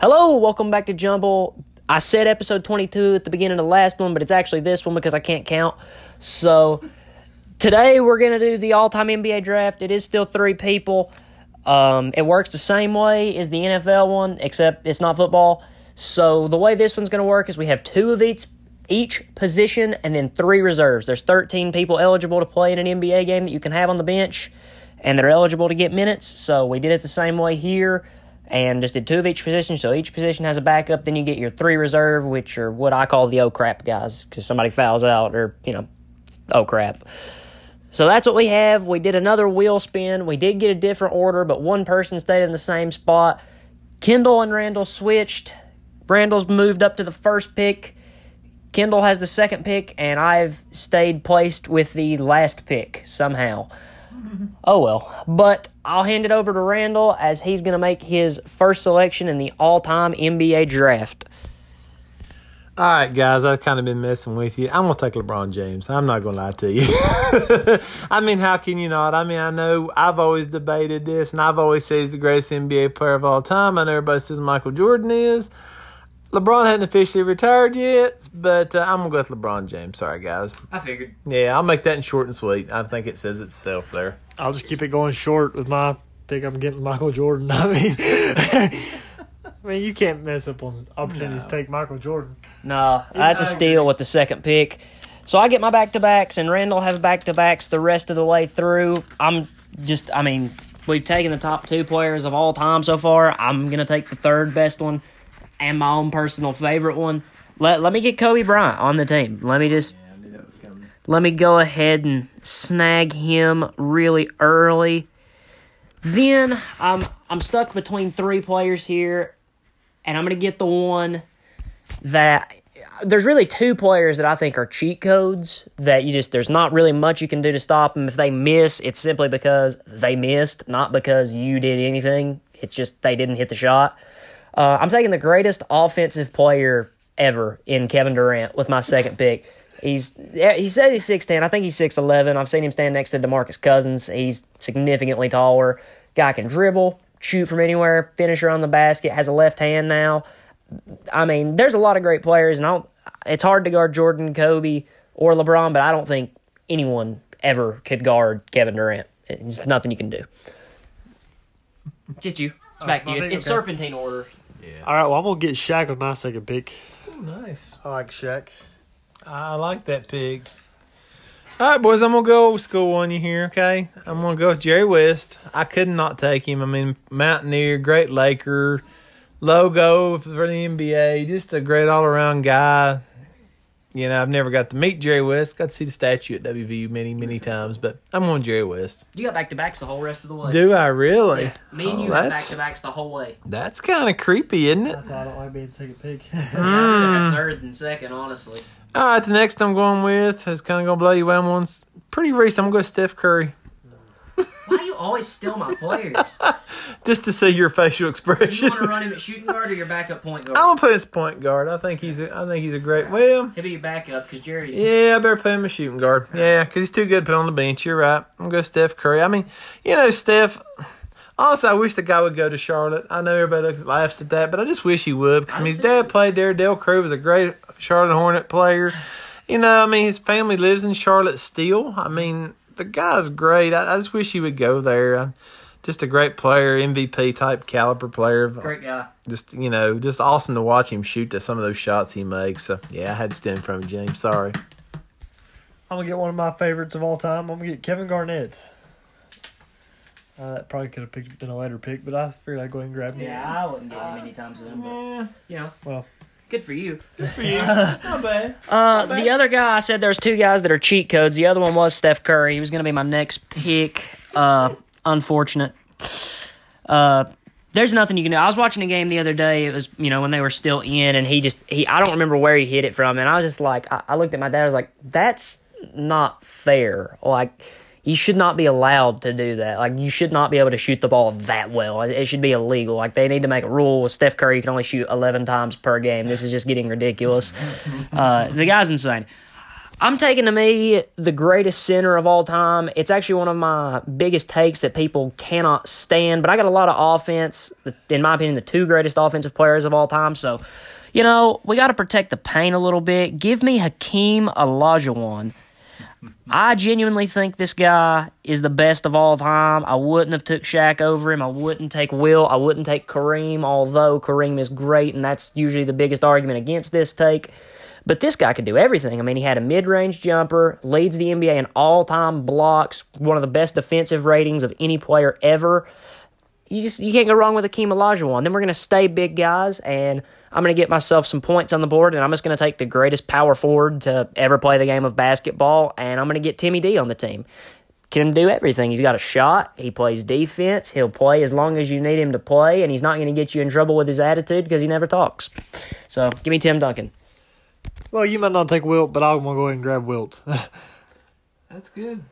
Hello, welcome back to Jumble. I said episode 22 at the beginning of the last one, but it's actually this one because I can't count. So today we're going to do the all time NBA draft. It is still three people. Um, it works the same way as the NFL one, except it's not football. So the way this one's going to work is we have two of each each position and then three reserves. There's 13 people eligible to play in an NBA game that you can have on the bench, and they're eligible to get minutes. So we did it the same way here and just did two of each position. So each position has a backup. Then you get your three reserve, which are what I call the oh crap guys, because somebody fouls out or you know, oh crap. So that's what we have. We did another wheel spin. We did get a different order, but one person stayed in the same spot. Kendall and Randall switched. Randall's moved up to the first pick. Kendall has the second pick, and I've stayed placed with the last pick somehow. Oh well. But I'll hand it over to Randall as he's going to make his first selection in the all time NBA draft. All right, guys, I've kind of been messing with you. I'm going to take LeBron James. I'm not going to lie to you. I mean, how can you not? I mean, I know I've always debated this, and I've always said he's the greatest NBA player of all time. I know everybody says Michael Jordan is. LeBron hadn't officially retired yet, but uh, I'm going to go with LeBron James. Sorry, guys. I figured. Yeah, I'll make that in short and sweet. I think it says itself there. I'll just keep it going short with my pick. I'm getting Michael Jordan. I mean, I mean, you can't mess up on opportunities No. to take Michael Jordan. No, that's a steal with the second pick. So I get my back to backs, and Randall have back to backs the rest of the way through. I'm just, I mean, we've taken the top two players of all time so far. I'm going to take the third best one and my own personal favorite one. Let, let me get Kobe Bryant on the team. Let me just I knew that was coming. let me go ahead and snag him really early. Then I'm I'm stuck between three players here, and I'm gonna get the one that there's really two players that I think are cheat codes that you just there's not really much you can do to stop them. If they miss, it's simply because they missed, not because you did anything. It's just they didn't hit the shot. Uh, I'm taking the greatest offensive player ever in Kevin Durant with my second pick. He's he says he's six ten. I think he's six eleven. I've seen him stand next to Demarcus Cousins. He's significantly taller. Guy can dribble, shoot from anywhere, finisher on the basket. Has a left hand now. I mean, there's a lot of great players, and I don't, it's hard to guard Jordan, Kobe, or LeBron, but I don't think anyone ever could guard Kevin Durant. It's nothing you can do. Get you. It's back to you. It's, it's Okay. serpentine order. All right, well, I'm gonna get Shaq with my second pick. Oh, nice. I like Shaq. I like that pick. All right, boys, I'm gonna go old school on you here. Okay, I'm gonna go with Jerry West. I could not take him. I mean, Mountaineer, great Laker, logo for the NBA, just a great all around guy. You know, I've never got to meet Jerry West. Got to see the statue at WVU many, many times, but I'm on Jerry West. You got back to backs the whole rest of the way. Do I really? Me and Oh, you have back to backs the whole way. that's kind of creepy, isn't it? That's why I don't like being second pick. Yeah, Hmm. Have third and second, honestly. All right, the next I'm going with is kind of gonna blow you away. I'm going s- pretty recent. I'm gonna go with Steph Curry. Why do you always steal my players? just to see your facial expression. you want to run him at shooting guard or your backup point guard? I'm gonna put his point guard. I think he's a, I think he's a great. Well, He'll be your backup because Jerry's. yeah, I better put him a shooting guard. Yeah, because he's too good to put on the bench. You're right. I'm gonna go Steph Curry. I mean, you know, Steph. Honestly, I wish the guy would go to Charlotte. I know everybody laughs at that, but I just wish he would because I mean, his dad played there. Dell Curry was a great Charlotte Hornet player. You know, I mean, his family lives in Charlotte still. I mean, the guy's great. I, I just wish he would go there. Uh, Just a great player, MVP type caliber player. Great guy. Just you know, just awesome to watch him shoot to some of those shots he makes. So yeah, I had to stand from James. Sorry. I'm gonna get one of my favorites of all time. I'm gonna get Kevin Garnett. Uh, that probably could have picked, been a later pick, but I figured I'd go ahead and grab him. Yeah, I wouldn't get him any time soon, but Yeah, you know, Well, good for you. Good for you. it's not bad. Uh, the other guy I said there's two guys that are cheat codes. The other one was Steph Curry. He was going to be my next pick. Uh, unfortunate. Uh, there's nothing you can do. I was watching a game the other day. It was you know when they were still in, and he just he I don't remember where he hit it from, and I was just like I, I looked at my dad. I was like, that's not fair. Like. You should not be allowed to do that. Like you should not be able to shoot the ball that well. It, should be illegal. Like they need to make a rule. With Steph Curry You can only shoot eleven times per game. This is just getting ridiculous. Uh, the guy's insane. I'm taking to me the greatest center of all time. It's actually one of my biggest takes that people cannot stand, but I got a lot of offense. In my opinion, the two greatest offensive players of all time. So, you know, we got to protect the paint a little bit. Give me Hakeem Olajuwon. I genuinely think this guy is the best of all time. I wouldn't have took Shaq over him. I wouldn't take Wilt. I wouldn't take Kareem, although Kareem is great, and that's usually the biggest argument against this take. But this guy could do everything. I mean, he had a mid range jumper, leads the NBA in all time blocks, one of the best defensive ratings of any player ever. You just you can't go wrong with Akeem Olajuwon. Then we're gonna stay big guys, and I'm gonna get myself some points on the board, and I'm just gonna take the greatest power forward to ever play the game of basketball, and I'm gonna get Timmy D on the team. Can do everything. He's got a shot. He plays defense. He'll play as long as you need him to play, and he's not going to get you in trouble with his attitude because he never talks. So give me Tim Duncan. Well, you might not take Wilt, but I'm gonna go ahead and grab Wilt. That's good.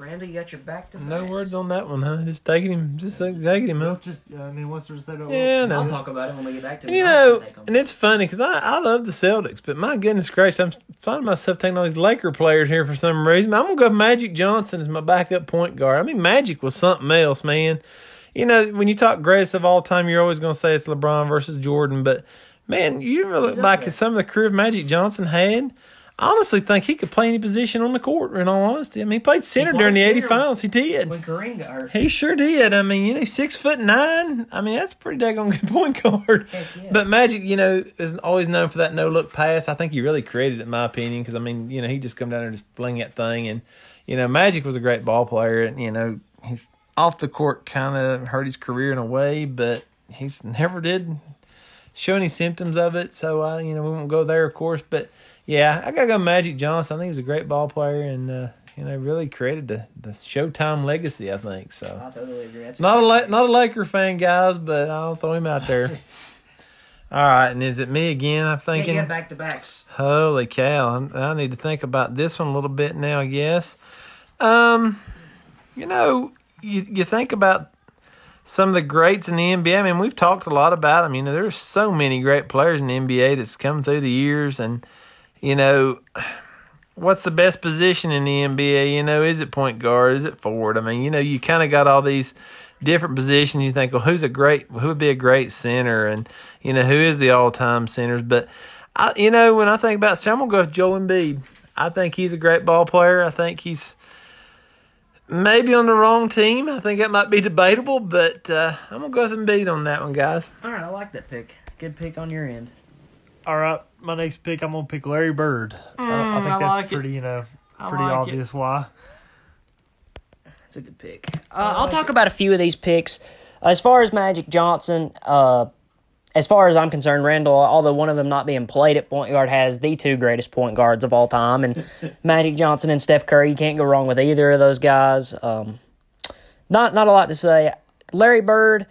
Randall, you got your back to No words on that one, huh? Just taking him, just taking him, huh? just, I mean, what's there to say about Yeah, no. I'll talk about it when we get back to it. You know, and it's funny because I, I love the Celtics, but my goodness gracious, I'm finding myself taking all these Laker players here for some reason. I'm gonna go Magic Johnson as my backup point guard. I mean, Magic was something else, man. You know, when you talk greatest of all time, you're always gonna say it's LeBron versus Jordan, but man, you ever look back some of the career Magic Johnson had? I honestly think he could play any position on the court. In all honesty, I mean, he played center played during the '80 finals. He did. He sure did. I mean, you know, six foot nine. I mean, that's a pretty daggone good point guard. Yeah. But Magic, you know, is always known for that no look pass. I think he really created it, in my opinion, because I mean, you know, he just come down there and just fling that thing, and you know, Magic was a great ball player, and you know, he's off the court kind of hurt his career in a way, but he's never did show any symptoms of it. So, uh, you know, we won't go there, of course, but yeah, I gotta go Magic Johnson. I think he was a great ball player, and uh, you know, really created the the Showtime legacy. I think so. I totally agree. That's Not a La- not a Laker fan, guys, but I'll throw him out there. All right, and is it me again? I'm thinking. got back to backs. Holy cow! I'm, I need to think about this one a little bit now. I guess. Um, you know, you you think about some of the greats in the NBA. I mean, we've talked a lot about them. You know, there's so many great players in the NBA that's come through the years, and you know, what's the best position in the NBA? You know, is it point guard? Is it forward? I mean, you know, you kind of got all these different positions. You think, well, who's a great, who would be a great center, and you know, who is the all-time centers? But I, you know, when I think about, so I'm gonna go with Joel Embiid. I think he's a great ball player. I think he's maybe on the wrong team. I think that might be debatable, but uh, I'm gonna go with Embiid on that one, guys. All right, I like that pick. Good pick on your end. All right, my next pick, I'm gonna pick Larry Bird. I- I Mm, think I that's like it. pretty, you know, pretty like it. obvious why. That's a good pick. Uh, I'll talk about a few of these picks. As far as Magic Johnson, uh, as far as I'm concerned, Randall, although one of them not being played at point guard, has the two greatest point guards of all time, and Magic Johnson and Steph Curry. You can't go wrong with either of those guys. Um, not not a lot to say. Larry Bird,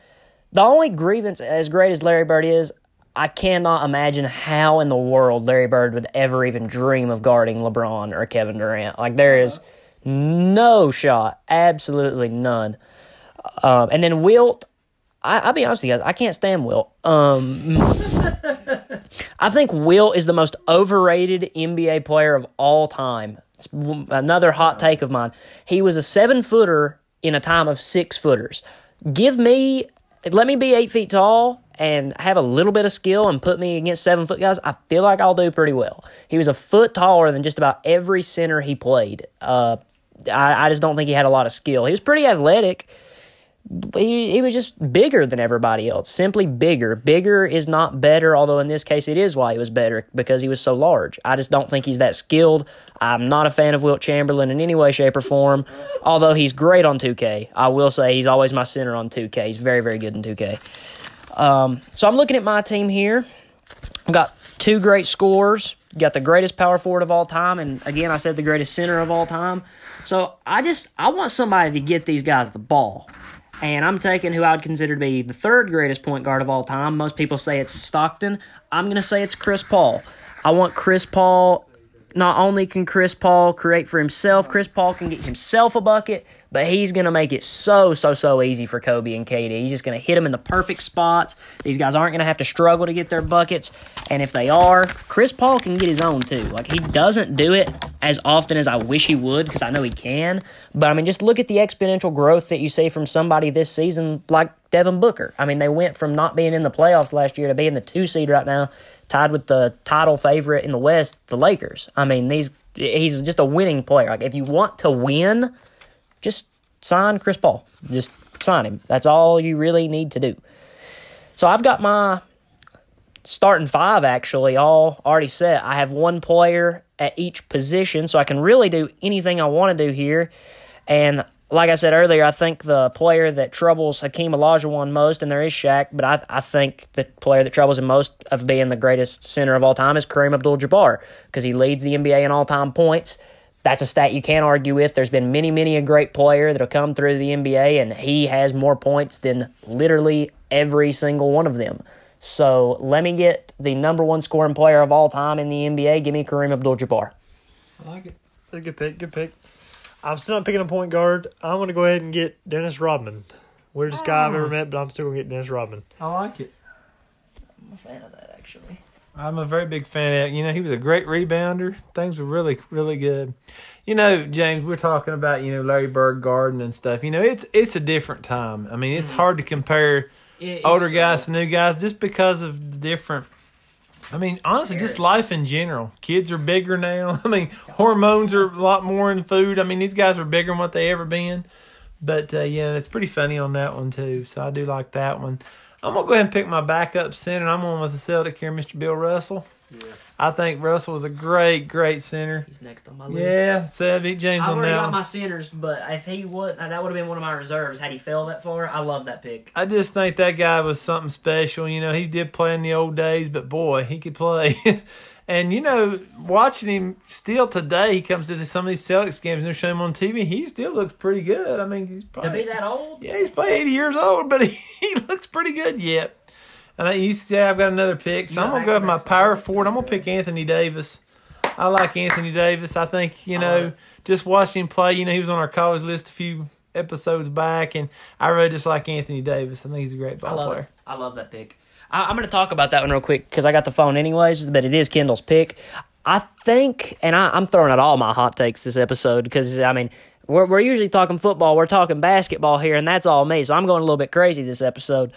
the only grievance, as great as Larry Bird is, I cannot imagine how in the world Larry Bird would ever even dream of guarding LeBron or Kevin Durant. Like there is no shot, absolutely none. Um, and then Wilt, I, I'll be honest with you guys, I can't stand Wilt. Um, I think Wilt is the most overrated NBA player of all time. It's another hot take of mine. He was a seven footer in a time of six footers. Give me, let me be eight feet tall and have a little bit of skill and put me against seven foot guys. I feel like I'll do pretty well. He was a foot taller than just about every center he played. Uh, I, I just don't think he had a lot of skill. He was pretty athletic. He, he was just bigger than everybody else. Simply bigger. Bigger is not better, although in this case it is why he was better because he was so large. I just don't think he's that skilled. I'm not a fan of Wilt Chamberlain in any way, shape, or form, although he's great on 2K. I will say he's always my center on 2K. He's very, very good in 2K. Um, so I'm looking at my team here. I've got two great scores. Got the greatest power forward of all time, and again, I said the greatest center of all time. So I just I want somebody to get these guys the ball, and I'm taking who I would consider to be the third greatest point guard of all time. Most people say it's Stockton. I'm gonna say it's Chris Paul. I want Chris Paul not only can Chris Paul create for himself, Chris Paul can get himself a bucket, but he's going to make it so, so, so easy for Kobe and KD. He's just going to hit them in the perfect spots. These guys aren't going to have to struggle to get their buckets. And if they are, Chris Paul can get his own too. Like, he doesn't do it as often as I wish he would because I know he can. But, I mean, just look at the exponential growth that you see from somebody this season like Devin Booker. I mean, they went from not being in the playoffs last year to being the two seed right now, tied with the title favorite in the West, the Lakers. I mean, these he's just a winning player. Like, if you want to win, just sign Chris Paul. Just sign him. That's all you really need to do. So I've got my starting five actually all already set. I have one player at each position, so I can really do anything I want to do here. And like I said earlier, I think the player that troubles Hakeem Olajuwon most, and there is Shaq, but I, I think the player that troubles him most of being the greatest center of all time is Kareem Abdul-Jabbar because he leads the NBA in all-time points. That's a stat you can't argue with. There's been many, many a great player that'll come through the NBA, and he has more points than literally every single one of them. So let me get the number one scoring player of all time in the NBA. Give me Kareem Abdul-Jabbar. I like it. That's a good pick. Good pick. I'm still not picking a point guard. I'm going to go ahead and get Dennis Rodman. Weirdest guy I've ever ah. met, but I'm still going to get Dennis Rodman. I like it. I'm a fan of that, actually. I'm a very big fan of. You know, he was a great rebounder. Things were really, really good. You know, James, we're talking about you know Larry Bird Garden and stuff. You know, it's it's a different time. I mean, it's hard to compare It's, older guys to new guys just because of the different. I mean, honestly, just life in general. Kids are bigger now. I mean, hormones are a lot more in food. I mean, these guys are bigger than what they ever been. But uh, yeah, it's pretty funny on that one too. So I do like that one. I'm gonna go ahead and pick my backup center. I'm on with the Celtic here, Mr. Bill Russell. Yeah. I think Russell was a great, great center. He's next on my list. Yeah, so beat James I've on already that got my centers, but if he would, that would have been one of my reserves. Had he fell that far, I love that pick. I just think that guy was something special. You know, he did play in the old days, but boy, he could play. and you know, watching him still today, he comes to some of these Celtics games and they're showing him on TV. He still looks pretty good. I mean, he's To probably be that old, yeah, he's probably eighty years old, but he, he looks pretty good yet. And I used to say I've got another pick, so I'm gonna go with my power forward. I'm gonna pick Anthony Davis. I like Anthony Davis. I think you know, just watching him play. You know, he was on our college list a few episodes back, and I really just like Anthony Davis. I think he's a great I ball love player. it. I love that pick. I, I'm going to talk about that one real quick because I got the phone anyways, but it is Kendall's pick. I think, and I, I'm throwing out all my hot takes this episode because I mean we're we're usually talking football, we're talking basketball here, and that's all me. So I'm going a little bit crazy this episode.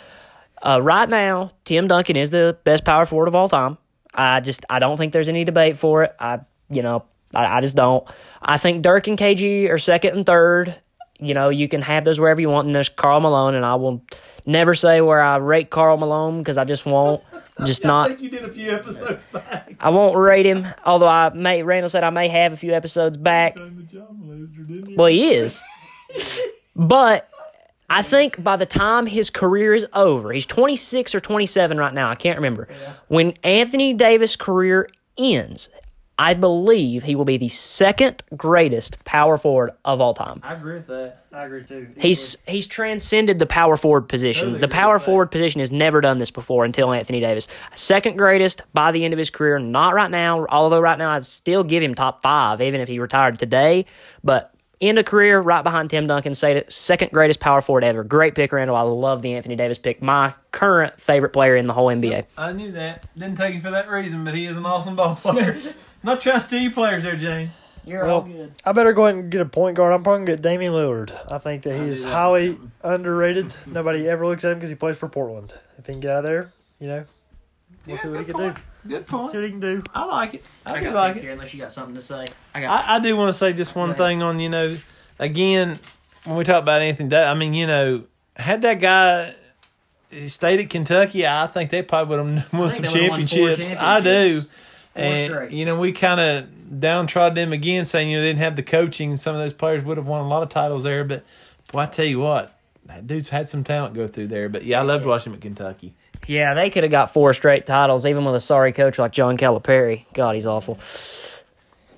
Uh, right now, Tim Duncan is the best power forward of all time. I just I don't think there's any debate for it. I you know I, I just don't. I think Dirk and KG are second and third. You know you can have those wherever you want. And there's Karl Malone, and I will never say where I rate Karl Malone because I just won't. Just not. I Think you did a few episodes back. I won't rate him. Although I may Randall said I may have a few episodes back. Well, he is. but I think by the time his career is over, he's 26 or 27 right now. I can't remember. When Anthony Davis' career ends, I believe he will be the second greatest power forward of all time. I agree with that. I agree too. He's he's transcended the power forward position. Totally the power with that. forward position has never done this before until Anthony Davis. Second greatest by the end of his career, not right now. Although right now I'd still give him top five, even if he retired today. But end of career, right behind Tim Duncan, say second greatest power forward ever. Great pick, Randall. I love the Anthony Davis pick. My current favorite player in the whole NBA. I knew that. Didn't take him for that reason, but he is an awesome ball player. Not trying to steal your players there, James. You're Well, I better go ahead and get a point guard. I'm probably going to get Damian Lillard. I think that I he is highly underrated. Nobody ever looks at him because he plays for Portland. If he can get out of there, you know, we'll Yeah, see what he can point. do. Good point. See what he can do. I like it. I, I do got like it. here unless you got something to say. I got. I, I do want to say just one thing on you know, again when we talk about anything that I mean you know, had that guy stayed at Kentucky, I think they probably would have won some think they would've won four championships. I do, championships. Four and straight. you know we kind of downtrodden them again, saying you know they didn't have the coaching. Some of those players would have won a lot of titles there, but boy, I tell you what. That dude's had some talent go through there, but yeah, I loved watching him at Kentucky. Yeah, they could have got four straight titles, even with a sorry coach like John Calipari. God, he's awful.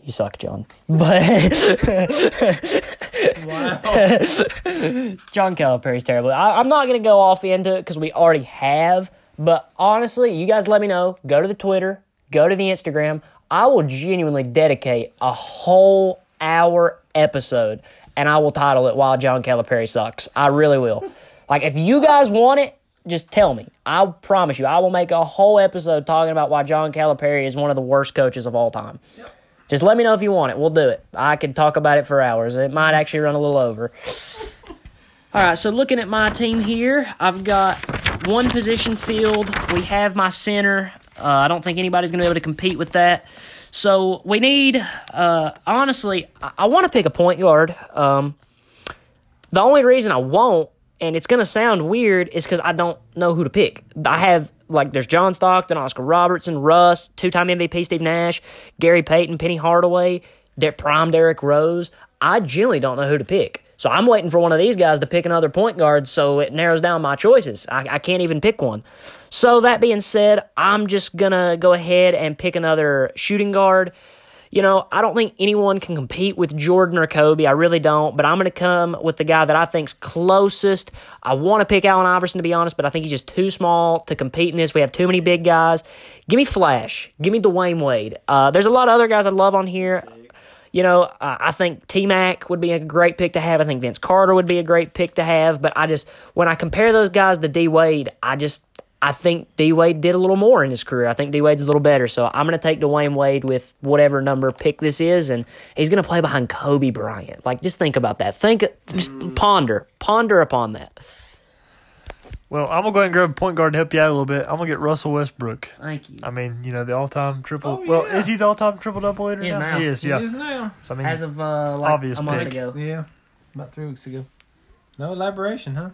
You suck, John. But John Calipari's terrible. I, I'm not going to go off into it because we already have. But honestly, you guys let me know. Go to the Twitter, go to the Instagram. I will genuinely dedicate a whole hour episode and I will title it Why John Calipari Sucks. I really will. like, if you guys want it, just tell me. I promise you, I will make a whole episode talking about why John Calipari is one of the worst coaches of all time. Just let me know if you want it. We'll do it. I could talk about it for hours. It might actually run a little over. All right, so looking at my team here, I've got one position field. We have my center. Uh, I don't think anybody's going to be able to compete with that. So we need, uh, honestly, I, I want to pick a point guard. Um, the only reason I won't, and it's going to sound weird, is because I don't know who to pick. I have, like, there's John Stockton, Oscar Robertson, Russ, two time MVP Steve Nash, Gary Payton, Penny Hardaway, De- Prime Derrick Rose. I generally don't know who to pick. So I'm waiting for one of these guys to pick another point guard so it narrows down my choices. I, I can't even pick one. So that being said, I'm just to go ahead and pick another shooting guard. You know, I don't think anyone can compete with Jordan or Kobe. I really don't. But I'm going to come with the guy that I think's closest. I want to pick Allen Iverson, to be honest, but I think he's just too small to compete in this. We have too many big guys. Give me Flash. Give me Dwyane Wade. Uh, there's a lot of other guys I love on here. You know, uh, I think T Mac would be a great pick to have. I think Vince Carter would be a great pick to have. But I just, when I compare those guys to D Wade, I just, I think D Wade did a little more in his career. I think D Wade's a little better. So I'm going to take Dwyane Wade with whatever number pick this is. And he's going to play behind Kobe Bryant. Like, just think about that. Think, just ponder, ponder upon that. Well, I'm gonna go ahead and grab a point guard to help you out a little bit. I'm gonna get Russell Westbrook. Thank you. I mean, you know, the all-time triple. Oh, Well, yeah. is he the all-time triple double leader He is now? now. He is. It Yeah. is now. So I mean, As of uh, like Obvious a month pick. ago. Yeah, about three weeks ago. No elaboration, huh?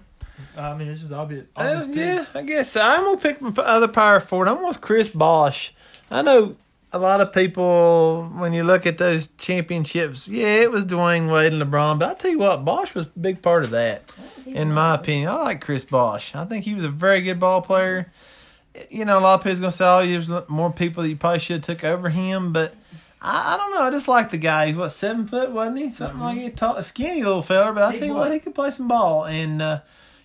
I mean, it's just obvious. Uh, yeah, I guess so. I'm gonna pick my other power forward. I'm with Chris Bosh. I know a lot of people when you look at those championships. Yeah, it was Dwyane Wade and LeBron, but I tell you what, Bosh was a big part of that. In my opinion, I like Chris Bosh. I think he was a very good ball player. You know, a lot of people's gonna say, "Oh, there's more people that you probably should have took over him," but. I, I don't know. I just like the guy. He's what seven foot, wasn't he? Something like that. Tall, skinny little fella, but I Big tell you what, he could play some ball. And uh,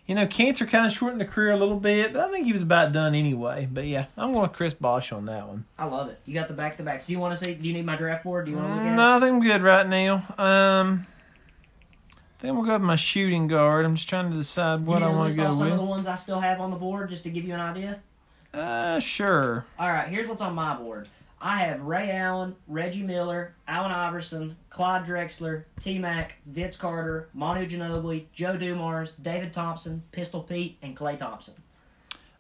you know, cancer kind of shortened the career a little bit, but I think he was about done anyway. But yeah, I'm going with Chris Bosh on that one. I love it. You got the back to back. So you want to see? Do you need my draft board? Do you want to look at it? No, I think I'm good right now. Um, I think I'm gonna go with my shooting guard. I'm just trying to decide what I want to go off some of the ones I still have on the board just to give you an idea? Uh, sure. All right, here's what's on my board. I have Ray Allen, Reggie Miller, Allen Iverson, Clyde Drexler, T Mac, Vince Carter, Manu Ginobili, Joe Dumars, David Thompson, Pistol Pete, and Klay Thompson.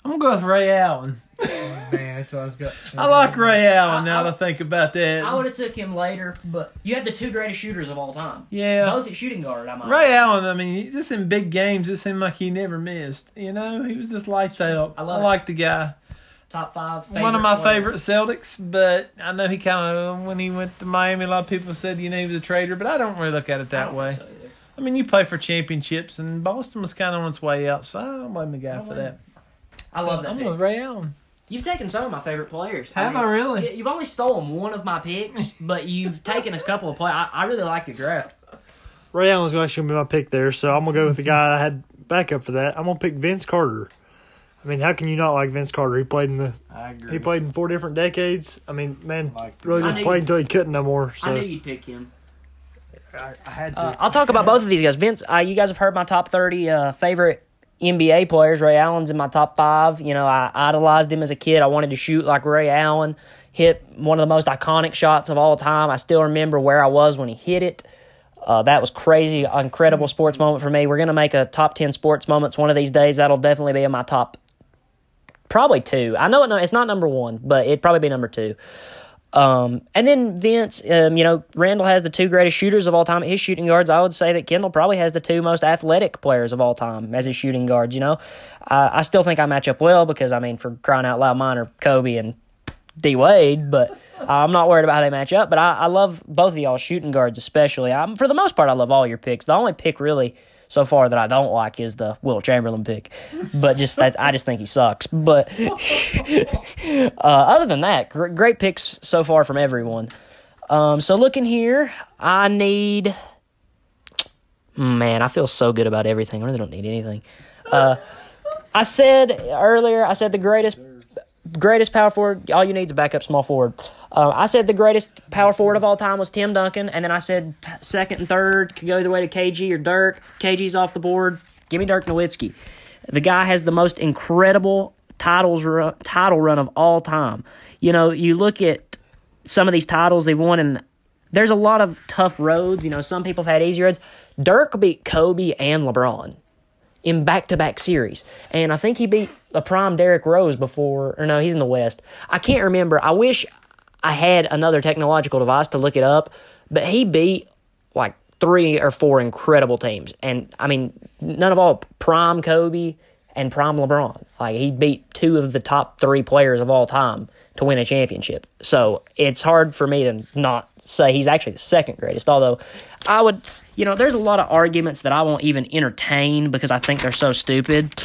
I'm gonna go with Ray Allen. Oh, man, that's what I was got. I like Ray Allen I- now I- that I think about that. I would have took him later, but you have the two greatest shooters of all time. yeah. Both at shooting guard, I'm Ray Allen, I mean, just in big games, it seemed like he never missed. You know, he was just lights out. I I, love it. like the guy. Top five. One of my favorite favorite Celtics, but I know he kind of when he went to Miami, a lot of people said you know he was a traitor, but I don't really look at it players. I that way. so. I mean, you play for championships, and Boston was kind of on its way out, so I don't blame the guy for blame that. I So love that. I'm pick. with Ray Allen. You've taken some of my favorite players. Have I really? You- You've only stolen one of my picks, but you've taken a couple of players. I, I really like your draft. Ray Allen's actually gonna be my pick there, so I'm gonna go with the guy I had backup for that. I'm gonna pick Vince Carter. I mean, how can you not like Vince Carter? He played in the I agree. he played in four different decades. I mean, man, Like really just played until he couldn't no more. So I knew you'd pick him. I, I had to. Uh, I'll talk about both of these guys. Vince, uh, you guys have heard my top 30 uh, favorite NBA players. Ray Allen's in my top five. You know, I idolized him as a kid. I wanted to shoot like Ray Allen, hit one of the most iconic shots of all time. I still remember where I was when he hit it. Uh, that was crazy, incredible sports moment for me. We're going to make a top 10 sports moments one of these days. That'll definitely be in my top, probably two. I know it, it's not number one, but it'd probably be number two. Um, and then Vince, um, you know, Randall has the two greatest shooters of all time at his shooting guards. I would say that Kendall probably has the two most athletic players of all time as his shooting guards. You know, I still think I match up well because I mean, for crying out loud, mine are Kobe and D Wade, but I'm not worried about how they match up. But I, I love both of y'all shooting guards, especially. I'm, for the most part, I love all your picks. The only pick really so far that I don't like is the Wilt Chamberlain pick, but just that I just think he sucks. But uh, other than that, gr- great picks so far from everyone. Um, so looking here, I need. Man, I feel so good about everything. I really don't need anything. Uh, I said earlier, I said the greatest greatest power forward, all you need is a backup small forward. Uh, I said the greatest power forward of all time was Tim Duncan, and then I said t- second and third could go either way to KG or Dirk. KG's off the board. Give me Dirk Nowitzki. The guy has the most incredible titles title run of all time. You know, you look at some of these titles they've won, and there's a lot of tough roads. You know, some people have had easy roads. Dirk beat Kobe and LeBron in back to back series. And I think he beat a prime Derrick Rose before, or no, he's in the West. I can't remember. I wish I had another technological device to look it up, but he beat like three or four incredible teams. And I mean, none of all prime Kobe and prime LeBron. Like he beat two of the top three players of all time to win a championship. So it's hard for me to not say he's actually the second greatest, although I would you know, there's a lot of arguments that I won't even entertain because I think they're so stupid.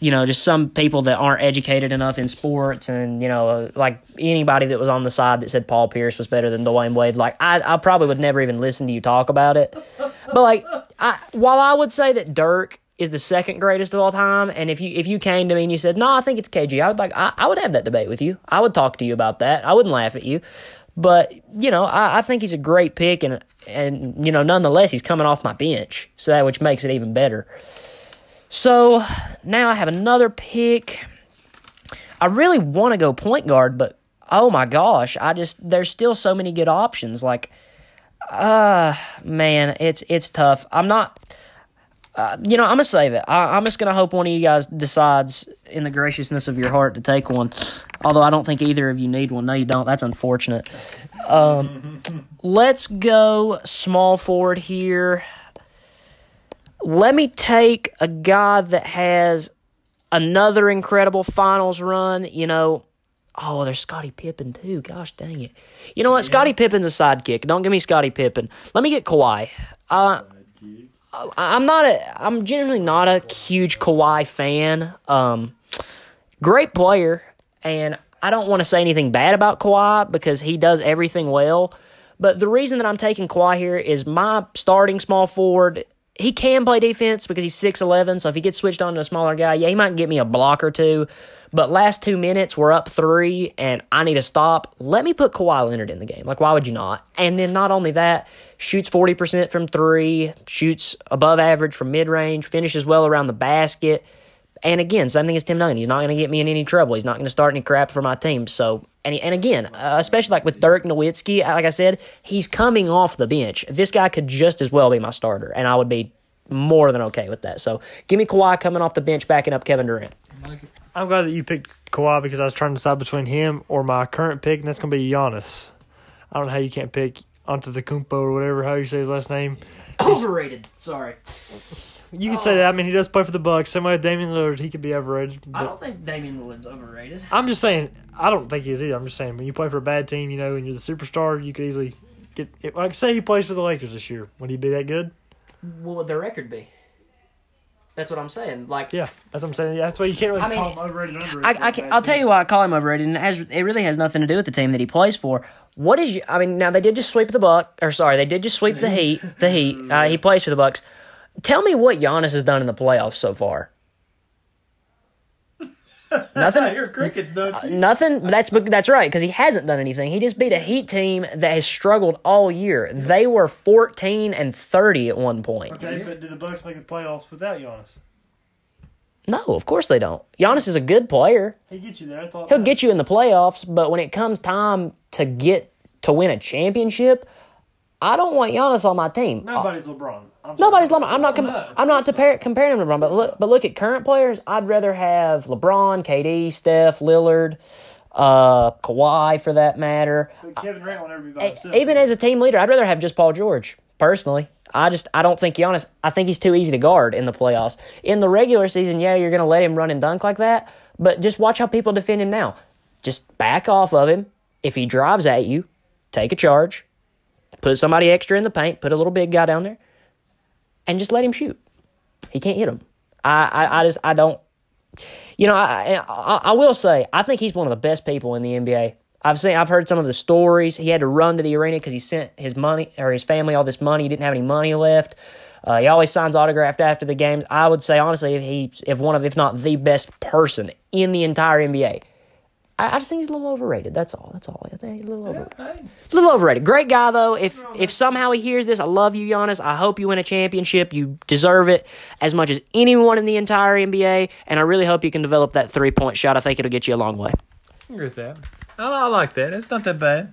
You know, just some people that aren't educated enough in sports, and you know, like anybody that was on the side that said Paul Pierce was better than Dwyane Wade. Like, I, I probably would never even listen to you talk about it. But like, I, while I would say that Dirk is the second greatest of all time, and if you if you came to me and you said, "No, I think it's KG," I would like I, I would have that debate with you. I would talk to you about that. I wouldn't laugh at you. But you know, I, I think he's a great pick, and and you know, nonetheless, he's coming off my bench, so that which makes it even better. So now I have another pick. I really want to go point guard, but oh my gosh, I just there's still so many good options. Like, uh man, it's it's tough. I'm not. Uh, you know, I'm gonna save it. I, I'm just gonna hope one of you guys decides, in the graciousness of your heart, to take one. Although I don't think either of you need one. No, you don't. That's unfortunate. Um, let's go small forward here. Let me take a guy that has another incredible finals run. You know, oh, there's Scottie Pippen too. Gosh dang it. You know what? Scottie Pippen's a sidekick. Don't give me Scottie Pippen. Let me get Kawhi. Uh, I'm not a. I'm generally not a huge Kawhi fan. Um, great player, and I don't want to say anything bad about Kawhi because he does everything well. But the reason that I'm taking Kawhi here is my starting small forward. He can play defense because he's 6'11, so if he gets switched on to a smaller guy, yeah, he might get me a block or two. But last two minutes, we're up three, and I need to stop. Let me put Kawhi Leonard in the game. Like, why would you not? And then not only that, shoots 40% from three, shoots above average from mid range, finishes well around the basket. And again, same thing as Tim Duncan. He's not going to get me in any trouble. He's not going to start any crap for my team. So, and, and again, uh, especially like with Dirk Nowitzki, like I said, he's coming off the bench. This guy could just as well be my starter, and I would be more than okay with that. So, give me Kawhi coming off the bench, backing up Kevin Durant. I'm glad that you picked Kawhi because I was trying to decide between him or my current pick, and that's going to be Giannis. I don't know how you can't pick Antetokounmpo or whatever how you say his last name. Overrated. Sorry. You could say that. I mean, he does play for the Bucks. Same way with Damian Lillard, he could be overrated. I don't think Damian Lillard's overrated. I'm just saying, I don't think he is either. I'm just saying, when you play for a bad team, you know, and you're the superstar, you could easily get. It, like, say he plays for the Lakers this year, would he be that good? What would their record be? That's what I'm saying. Like, Yeah, that's what I'm saying. That's why you can't really I mean, call him overrated. and underrated. I, I can, I'll tell you why I call him overrated, and it, has, it really has nothing to do with the team that he plays for. What is? you- I mean, now they did just sweep the Buck, or sorry, they did just sweep the Heat. The Heat. Uh, he plays for the Bucks. Tell me what Giannis has done in the playoffs so far. Nothing. You're crickets, don't you? Nothing. That's that's right because he hasn't done anything. He just beat a Heat team that has struggled all year. They were fourteen and thirty at one point. Okay, but do the Bucks make the playoffs without Giannis? No, of course they don't. Giannis is a good player. He gets you there. That's all. He'll get you in the playoffs, but when it comes time to get to win a championship, I don't want Giannis on my team. Nobody's LeBron. Nobody's LeBron. I'm not. Com- I'm not compar- comparing him to LeBron, but look, but look at current players. I'd rather have LeBron, KD, Steph, Lillard, uh, Kawhi for that matter. But Kevin Durant will never be by himself. Even as a team leader, I'd rather have just Paul George personally. I just I don't think Giannis. I think he's too easy to guard in the playoffs. In the regular season, yeah, you're going to let him run and dunk like that, but just watch how people defend him now. Just back off of him. If he drives at you, take a charge, put somebody extra in the paint, put a little big guy down there, and just let him shoot. He can't hit him. I I, I just I don't. You know, I, I I will say I think he's one of the best people in the NBA. I've seen, I've heard some of the stories. He had to run to the arena because he sent his money or his family all this money. He didn't have any money left. Uh, he always signs autographed after the games. I would say honestly, if he, if one of, if not the best person in the entire NBA, I, I just think he's a little overrated. That's all. That's all. I think a little over, Hey, a little overrated. Great guy though. If if somehow he hears this, I love you, Giannis. I hope you win a championship. You deserve it as much as anyone in the entire NBA. And I really hope you can develop that three point shot. I think it'll get you a long way. I agree with that. I, I like that. It's not that bad.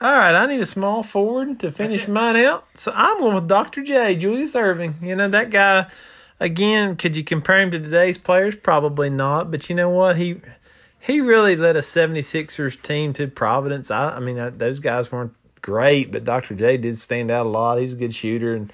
All right, I need a small forward to finish mine out. So I'm going with Dr. J, Julius Erving. You know, that guy, again, could you compare him to today's players? Probably not. But you know what? He he really led a 76ers team to Providence. I, I mean, uh, those guys weren't great, but Dr. J did stand out a lot. He was a good shooter. And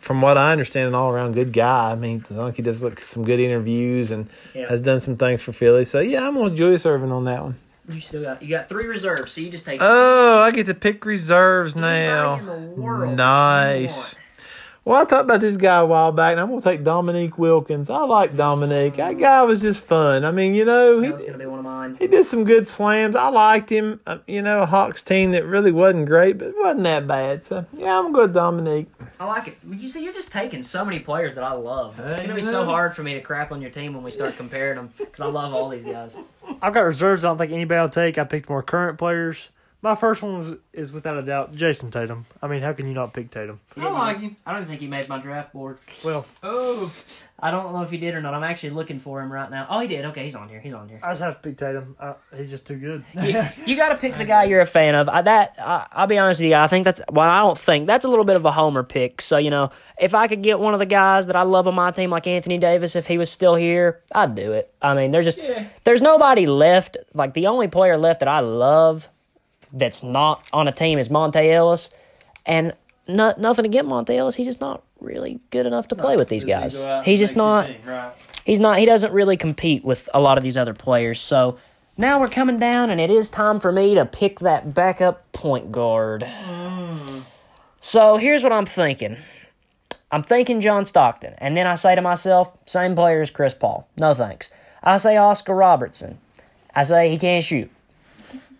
from what I understand, an all around good guy. I mean, I think he does look some good interviews and Yeah. has done some things for Philly. So, yeah, I'm with Julius Erving on that one. You still got you got three reserves, so you just take. Oh, I get to pick reserves now. In the world that you Nice. Want. Well, I talked about this guy a while back, and I'm going to take Dominique Wilkins. I like Dominique. That guy was just fun. I mean, you know, That was he, gonna be one of mine. he did some good slams. I liked him. Uh, you know, a Hawks team that really wasn't great, but wasn't that bad. So, yeah, I'm going to Dominique. I like it. You see, you're just taking so many players that I love. It's gonna be so hard for me to crap on your team when we start comparing them because I love all these guys. I've got reserves. I don't think anybody will take. I picked more current players. My first one was, is without a doubt Jayson Tatum. I mean, how can you not pick Tatum? You didn't- him. I don't even think he made my draft board. Well, Oh, I don't know if he did or not. I'm actually looking for him right now. Oh, he did. Okay, he's on here. He's on here. I just have to pick Tatum. Uh, he's just too good. You got to pick the guy you're a fan of. I, that I, I'll be honest with you. I think that's well. I don't think that's a little bit of a homer pick. So you know, if I could get one of the guys that I love on my team, like Anthony Davis, if he was still here, I'd do it. I mean, there's just Yeah. there's nobody left. Like the only player left that I love that's not on a team is Monta Ellis, and not nothing to get Monta Ellis. He's just not really good enough to play with these guys. He's just not he's not he doesn't really compete with a lot of these other players. So now we're coming down and it is time for me to pick that backup point guard. So here's what I'm thinking. I'm thinking John Stockton, and then I say to myself, same player as Chris Paul. No thanks. I say Oscar Robertson. I say he can't shoot.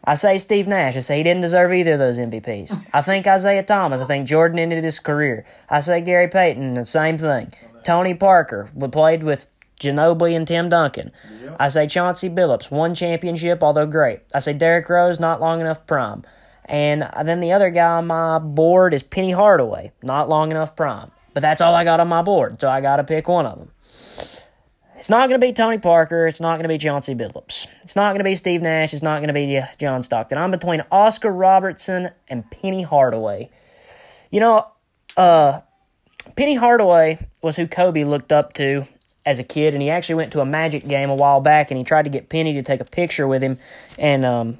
I say Steve Nash. I say he didn't deserve either of those MVPs. I think Isiah Thomas. I think Jordan ended his career. I say Gary Payton. The same thing. Tony Parker played with Ginobili and Tim Duncan. I say Chauncey Billups. One championship, although great. I say Derrick Rose. Not long enough prime. And uh, then the other guy on my board is Penny Hardaway. Not long enough prime. But that's all I got on my board, so I got to pick one of them. It's not going to be Tony Parker. It's not going to be Chauncey Billups. It's not going to be Steve Nash. It's not going to be uh, John Stockton. I'm between Oscar Robertson and Penny Hardaway. You know, uh, Penny Hardaway was who Kobe looked up to as a kid, and he actually went to a Magic game a while back, and he tried to get Penny to take a picture with him, and um,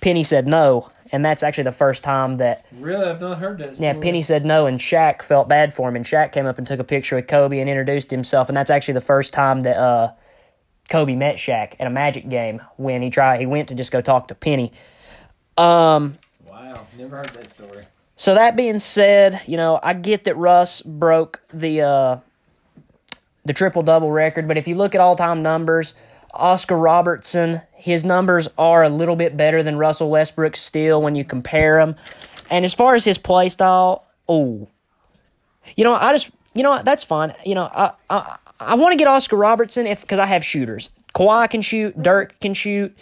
Penny said no. And that's actually the first time that really? I've not heard that. yeah, Penny said no, and Shaq felt bad for him, and Shaq came up and took a picture with Kobe and introduced himself, and that's actually the first time that uh, Kobe met Shaq at a Magic game when he tried he went to just go talk to Penny. Um, Wow, never heard that story. so that being said, you know I get that Russ broke the uh, the triple double record, but if you look at all time numbers, Oscar Robertson, his numbers are a little bit better than Russell Westbrook still when you compare them. And as far as his play style, oh, you know, I just, you know, that's fine. You know, I, I, I want to get Oscar Robertson if because I have shooters. Kawhi can shoot, Dirk can shoot.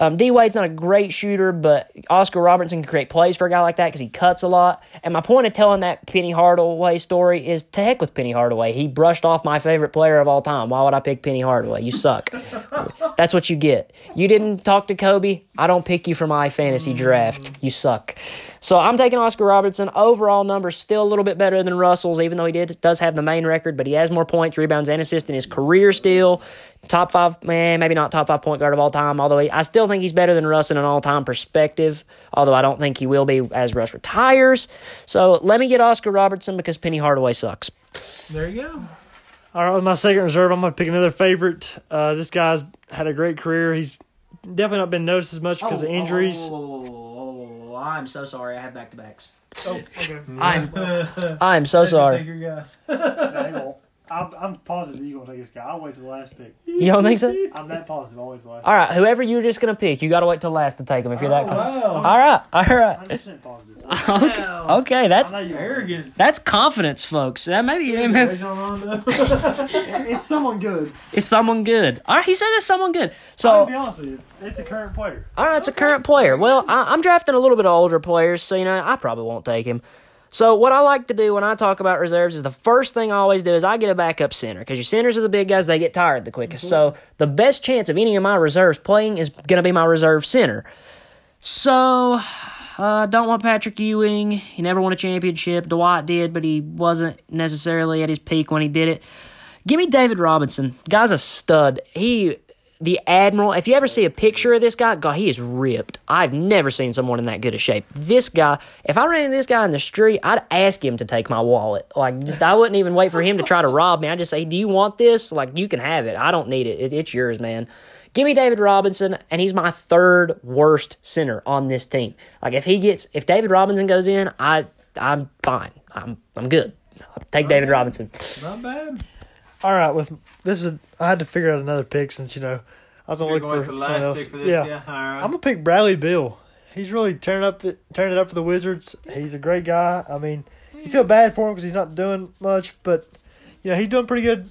Um, D Wade's not a great shooter, but Oscar Robertson can create plays for a guy like that because he cuts a lot. And my point of telling that Penny Hardaway story is to heck with Penny Hardaway. He brushed off my favorite player of all time. Why would I pick Penny Hardaway? You suck. That's what you get. You didn't talk to Kobe. I don't pick you for my fantasy draft. You suck. So I'm taking Oscar Robertson. Overall numbers still a little bit better than Russell's, even though he did does have the main record, but he has more points, rebounds, and assists in his career still. Top five, man, maybe not top five point guard of all time, although he, I still think he's better than Russ in an all time perspective, although I don't think he will be as Russ retires. So let me get Oscar Robertson because Penny Hardaway sucks. There you go. All right, with my second reserve, I'm going to pick another favorite. Uh, this guy's had a great career. He's definitely not been noticed as much because of injuries. Oh, I'm so sorry. I have back to backs. Oh, okay. I'm I'm so sorry. Take your guy. I'm, I'm positive you're gonna take this guy. I'll wait till the last pick. You don't think so? I'm that positive. I'll wait till the last. All right, whoever you're just gonna pick, you gotta wait till last to take him if you're that. Oh, Con- wow. all right, all right. Hundred percent positive. Okay, okay, that's I know you are. Arrogance. that's confidence, folks. That maybe Rajon Rondo. It's someone good. it's someone good. All right, he says it's someone good. I'll So, be honest with you. It's a current player. all right, it's a current player. Well, I, I'm drafting a little bit of older players, so you know I probably won't take him. So what I like to do when I talk about reserves is the first thing I always do is I get a backup center because your centers are the big guys; they get tired the quickest. So the best chance of any of my reserves playing is going to be my reserve center. So uh, don't want Patrick Ewing. He never won a championship. Dwight did, but he wasn't necessarily at his peak when he did it. Give me David Robinson. Guy's a stud. He, the Admiral. If you ever see a picture of this guy, God, he is ripped. I've never seen someone in that good of shape. This guy, if I ran into this guy in the street, I'd ask him to take my wallet. Like, just I wouldn't even wait for him to try to rob me. I'd just say, "Do you want this? Like, you can have it. I don't need it. it it's yours, man." Give me David Robinson, and he's my third worst center on this team. Like, if he gets, if David Robinson goes in, I, I'm fine. I'm, I'm good. I'll take David Robinson. Not bad. All right, with this is I had to figure out another pick since you know I was gonna You're look going for someone else. pick for this yeah, right. I'm gonna pick Bradley Beal. He's really turning up turning it up for the Wizards. He's a great guy. I mean, you feel bad for him because he's not doing much, but you know he's doing pretty good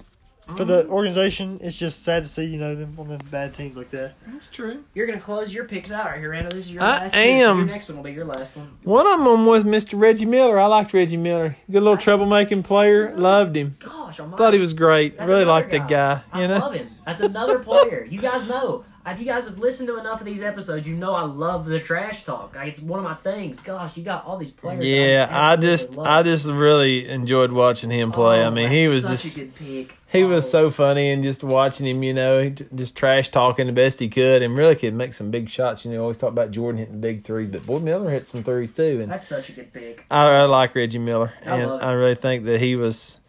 for the organization. It's just sad to see you know them on the bad teams like that. That's true. You're gonna close your picks out right here, Randall. This is your I last. pick. am. Your next one will be your last one. One of them was Mr. Reggie Miller. I liked Reggie Miller. Good little troublemaking player. Loved him. Gosh, oh I'm Thought he was great. That's really another liked that guy. I You know. love him. That's another player. You guys know. If you guys have listened to enough of these episodes, you know I love the trash talk. Like, it's one of my things. Gosh, you got all these players. Yeah, I just love. I just really enjoyed watching him play. Oh, I mean, he was such just a good pick. he was Oh. so funny and just watching him, you know, just trash talking the best he could and really could make some big shots. You know, always talk about Jordan hitting big threes, but boy Miller hit some threes too. And That's such a good pick. I, I like Reggie Miller, I and I really think that he was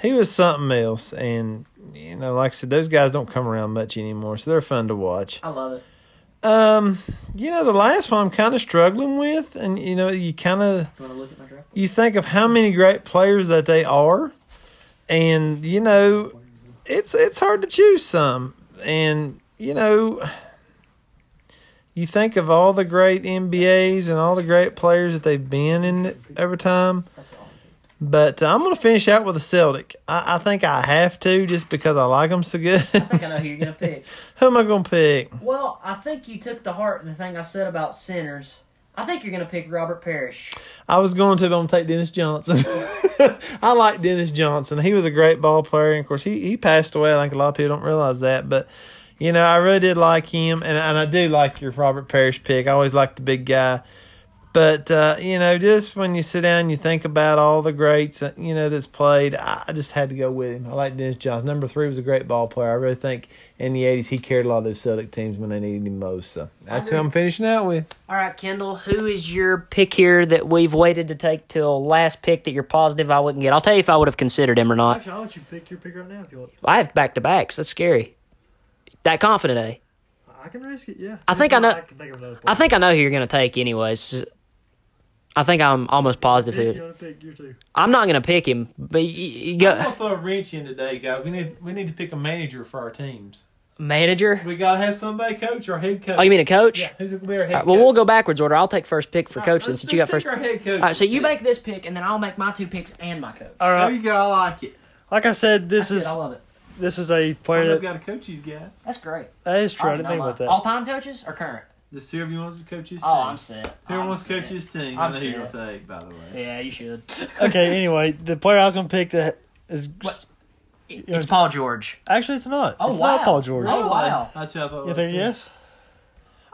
he was something else. And you know, like I said, those guys don't come around much anymore, so they're fun to watch. I love it. Um, you know, the last one I'm kind of struggling with, and you know, you kind of You want to look at my draft? you think of how many great players that they are, and you know, it's it's hard to choose some, and you know. You think of all the great NBAs and all the great players that they've been in over time, That's. But uh, I'm going to finish out with the Celtic. I, I think I have to just because I like them so good. I think I know who you're gonna pick. Who am I going to pick? Well, I think you took to heart the thing I said about centers. I think you're gonna pick Robert Parish. I was going to, but I'm going to take Dennis Johnson. I like Dennis Johnson. He was a great ball player. And of course, he, he passed away. I think a lot of people don't realize that. But, you know, I really did like him. And, and I do like your Robert Parish pick. I always liked the big guy. But, uh, you know, just when you sit down and you think about all the greats, uh, you know, that's played, I I just had to go with him. I like Dennis Johnson. Number three was a great ball player. I really think in the 80s he carried a lot of those Celtic teams when they needed him most. So that's who. I'm finishing out with. All right, Kendall, who is your pick here that we've waited to take till last pick that you're positive I wouldn't get? I'll tell you if I would have considered him or not. Actually, I'll let you pick your pick right now if you want. I have back to backs. That's scary. That confident, eh? I can risk it. Yeah. I think I know- I can think of another. I think I know who you're going to take, anyways. I think I'm almost positive. Pick, who- you pick your two. I'm not going to pick him, but you, you I'm gonna throw a wrench in today, guys. We need we need to pick a manager for our teams. manager. We gotta have somebody coach or head coach. Oh, you mean a coach? yeah? Who's gonna be our head All right, coach? well, we'll go backwards order. I'll take first pick for coach Let's- since you got let's first. pick our head coach. All right, so you make this pick, and then I'll make my two picks and my coach. All right, There you go. I like it. Like I said, this That's is good, I love it. this is a player Somebody's that got to coach these guys. That's great. that is true. I didn't know think about that. All-time coaches or current? Just whoever you wants to coach his team? Oh, team. I'm set. Whoever I'm wants to coach set. his team. I'm I know who you're gonna take, by the way. Yeah, you should. okay. Anyway, the player I was gonna pick that is What? It's Paul George. actually it's not. Oh it's wow, not Paul George. Oh wow. That's who I thought. You was think too. yes?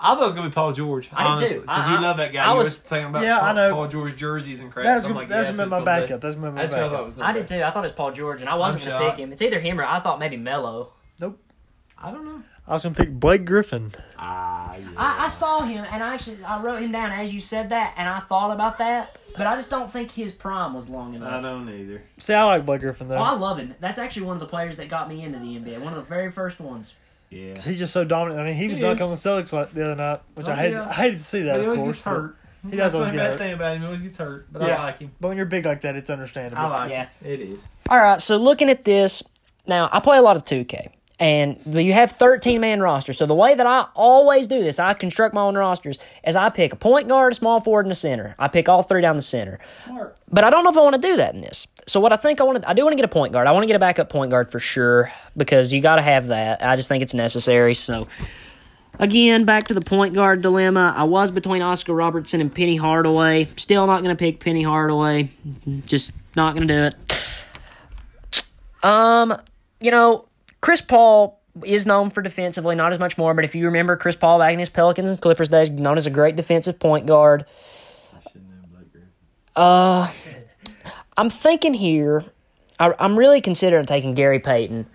I thought it was gonna be Paul George. I did honestly, too. Because I- you love that guy. I you was- was talking about Yeah, Paul, I know. Paul George jerseys and crap. That's I'm like, that's yeah, gonna that's my who it's backup. That's gonna be my That's who I thought it was gonna I be. did too. I thought it was Paul George, and I wasn't I'm going to shocked. pick him. It's either him or I thought maybe Melo. Nope. I don't know. I was gonna pick Blake Griffin. Ah, yeah. I, I saw him, and I actually I wrote him down as you said that, and I thought about that, but I just don't think his prime was long enough. I don't either. See, I like Blake Griffin though. Oh, I love him. That's actually one of the players that got me into the NBA. One of the very first ones. Yeah. 'Cause He's just so dominant. I mean, he was Yeah. dunking on the Celtics like the other night, which Oh, I hated. yeah. I hated to see that. But he Of always course, gets but- hurt. He does That's always the get bad hurt. thing about him. He always gets hurt, but Yeah. I like him. But when you're big like that, it's understandable. I like Yeah. him. It is. All right, so looking at this, now I play a lot of 2K, and you have 13 man roster. So the way that I always do this, I construct my own rosters, as I pick a point guard, a small forward, and a center. I pick all three down the center. Smart. But I don't know if I want to do that in this. So what I think I want to, I do want to get a point guard. I want to get a backup point guard for sure because you got to have that. I just think it's necessary. So again, back to the point guard dilemma. I was between Oscar Robertson and Penny Hardaway. Still not going to pick Penny Hardaway. Just not going to do it. Um, you know, Chris Paul is known for defensively, not as much more. But if you remember Chris Paul back in his Pelicans and Clippers days, known as a great defensive point guard. Uh, I'm thinking here. I, I'm really considering taking Gary Payton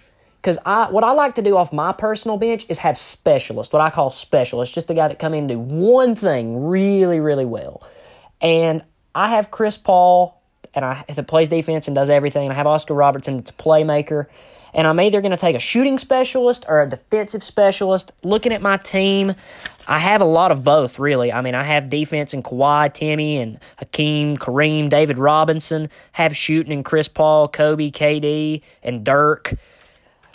because I what I like to do off my personal bench is have specialists, what I call specialists, just the guy that come in and do one thing really, really well. And I have Chris Paul, and I that plays defense and does everything. And I have Oscar Robertson, that's a playmaker. And I'm either going to take a shooting specialist or a defensive specialist. Looking at my team, I have a lot of both, really. I mean, I have defense in Kawhi, Timmy, and Hakeem, Kareem, David Robinson. Have shooting in Chris Paul, Kobe, KD, and Dirk.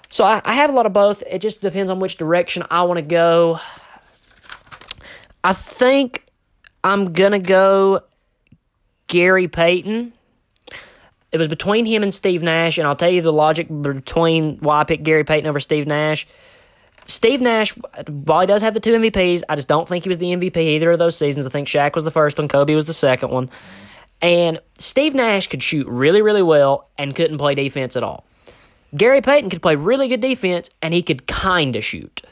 So I, I have a lot of both. It just depends on which direction I want to go. I think I'm going to go Gary Payton. It was between him and Steve Nash, and I'll tell you the logic between why I picked Gary Payton over Steve Nash. Steve Nash, while he does have the two MVPs, I just don't think he was the MVP either of those seasons. I think Shaq was the first one, Kobe was the second one. And Steve Nash could shoot really, really well and couldn't play defense at all. Gary Payton could play really good defense and he could kind of shoot.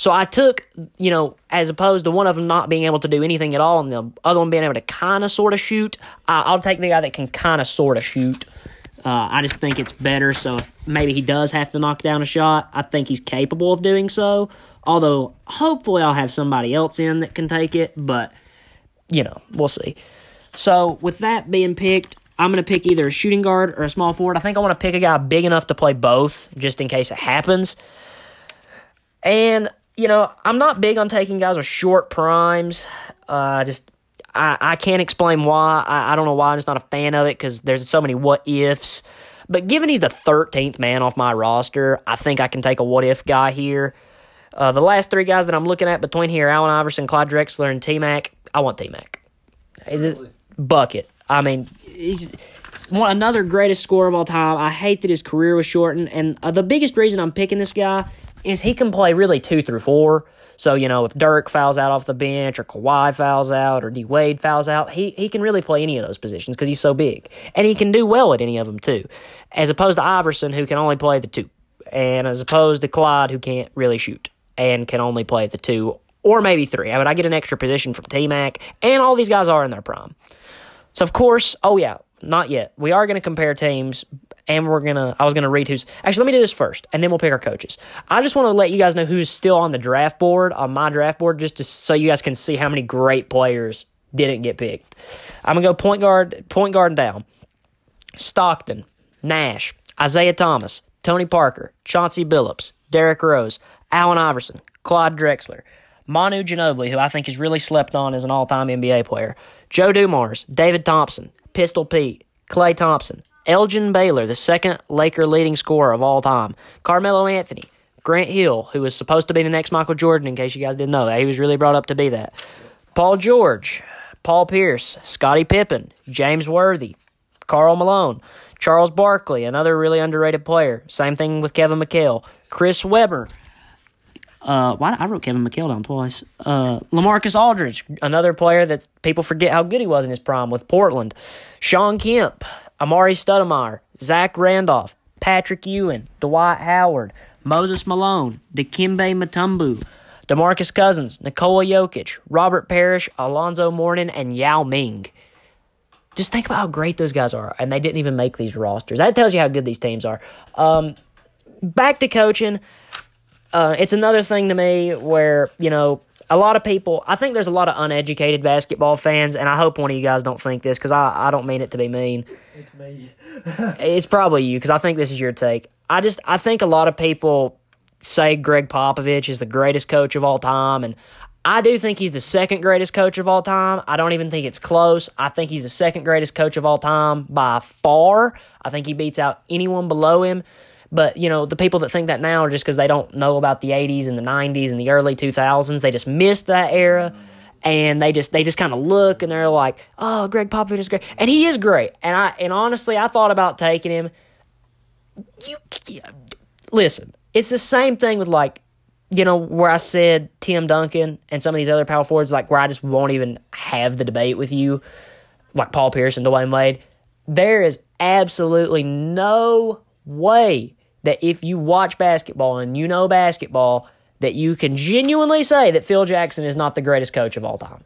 So I took, you know, as opposed to one of them not being able to do anything at all and the other one being able to kind of sort of shoot, I'll take the guy that can kind of sort of shoot. Uh, I just think it's better. So if maybe he does have to knock down a shot, I think he's capable of doing so. Although hopefully I'll have somebody else in that can take it, but you know, we'll see. So with that being picked, I'm going to pick either a shooting guard or a small forward. I think I want to pick a guy big enough to play both, just in case it happens. And you know, I'm not big on taking guys with short primes. Uh, just I, I can't explain why. I, I don't know why. I'm just not a fan of it because there's so many what ifs. But given he's the 13th man off my roster, I think I can take a what if guy here. Uh, the last three guys that I'm looking at between here, Allen Iverson, Clyde Drexler, and T Mac, I want T Mac. Bucket. I mean, he's one another greatest scorer of all time. I hate that his career was shortened, and uh, the biggest reason I'm picking this guy is he can play really two through four. So you know, if Dirk fouls out off the bench, or Kawhi fouls out, or D Wade fouls out, he he can really play any of those positions because he's so big, and he can do well at any of them too, as opposed to Iverson who can only play the two, and as opposed to Clyde who can't really shoot and can only play the two or maybe three. I mean, I get an extra position from T Mac, and all these guys are in their prime. So of course, oh yeah, not yet. We are going to compare teams, and we're gonna. I was gonna read who's actually. Let me do this first, and then we'll pick our coaches. I just want to let you guys know who's still on the draft board on my draft board, just to, so you guys can see how many great players didn't get picked. I'm gonna go point guard, point guard down. Stockton, Nash, Isiah Thomas, Tony Parker, Chauncey Billups, Derrick Rose, Allen Iverson, Clyde Drexler, Manu Ginobili, who I think is really slept on as an all-time NBA player, Joe Dumars, David Thompson, Pistol Pete, Klay Thompson, Elgin Baylor, the second Laker leading scorer of all time, Carmelo Anthony, Grant Hill, who was supposed to be the next Michael Jordan, in case you guys didn't know that. He was really brought up to be that. Paul George, Paul Pierce, Scottie Pippen, James Worthy, Karl Malone, Charles Barkley, another really underrated player. Same thing with Kevin McHale, Chris Webber. Uh, why I wrote Kevin McHale down twice. Uh, LaMarcus Aldridge, another player that people forget how good he was in his prime with Portland. Shawn Kemp, Amar'e Stoudemire, Zach Randolph, Patrick Ewing, Dwight Howard, Moses Malone, Dikembe Mutombo, DeMarcus Cousins, Nikola Jokic, Robert Parish, Alonzo Mourning, and Yao Ming. Just think about how great those guys are, and they didn't even make these rosters. That tells you how good these teams are. Um, back to coaching. Uh, it's another thing to me where you know a lot of people. I think there's a lot of uneducated basketball fans, and I hope one of you guys don't think this because I, I don't mean it to be mean. It's me. It's probably you because I think this is your take. I just I think a lot of people say Gregg Popovich is the greatest coach of all time, and I do think he's the second greatest coach of all time. I don't even think it's close. I think he's the second greatest coach of all time by far. I think he beats out anyone below him. But, you know, the people that think that now are just because they don't know about the 80s and the 90s and the early 2000s. They just missed that era. And they just they just kind of look and they're like, "Oh, Gregg Popovich is great." And he is great. And I and honestly, I thought about taking him. You listen, it's the same thing with like you know, where I said Tim Duncan and some of these other power forwards, like where I just won't even have the debate with you, like Paul Pierce and Dwyane Wade, there is absolutely no way that if you watch basketball and you know basketball, that you can genuinely say that Phil Jackson is not the greatest coach of all time.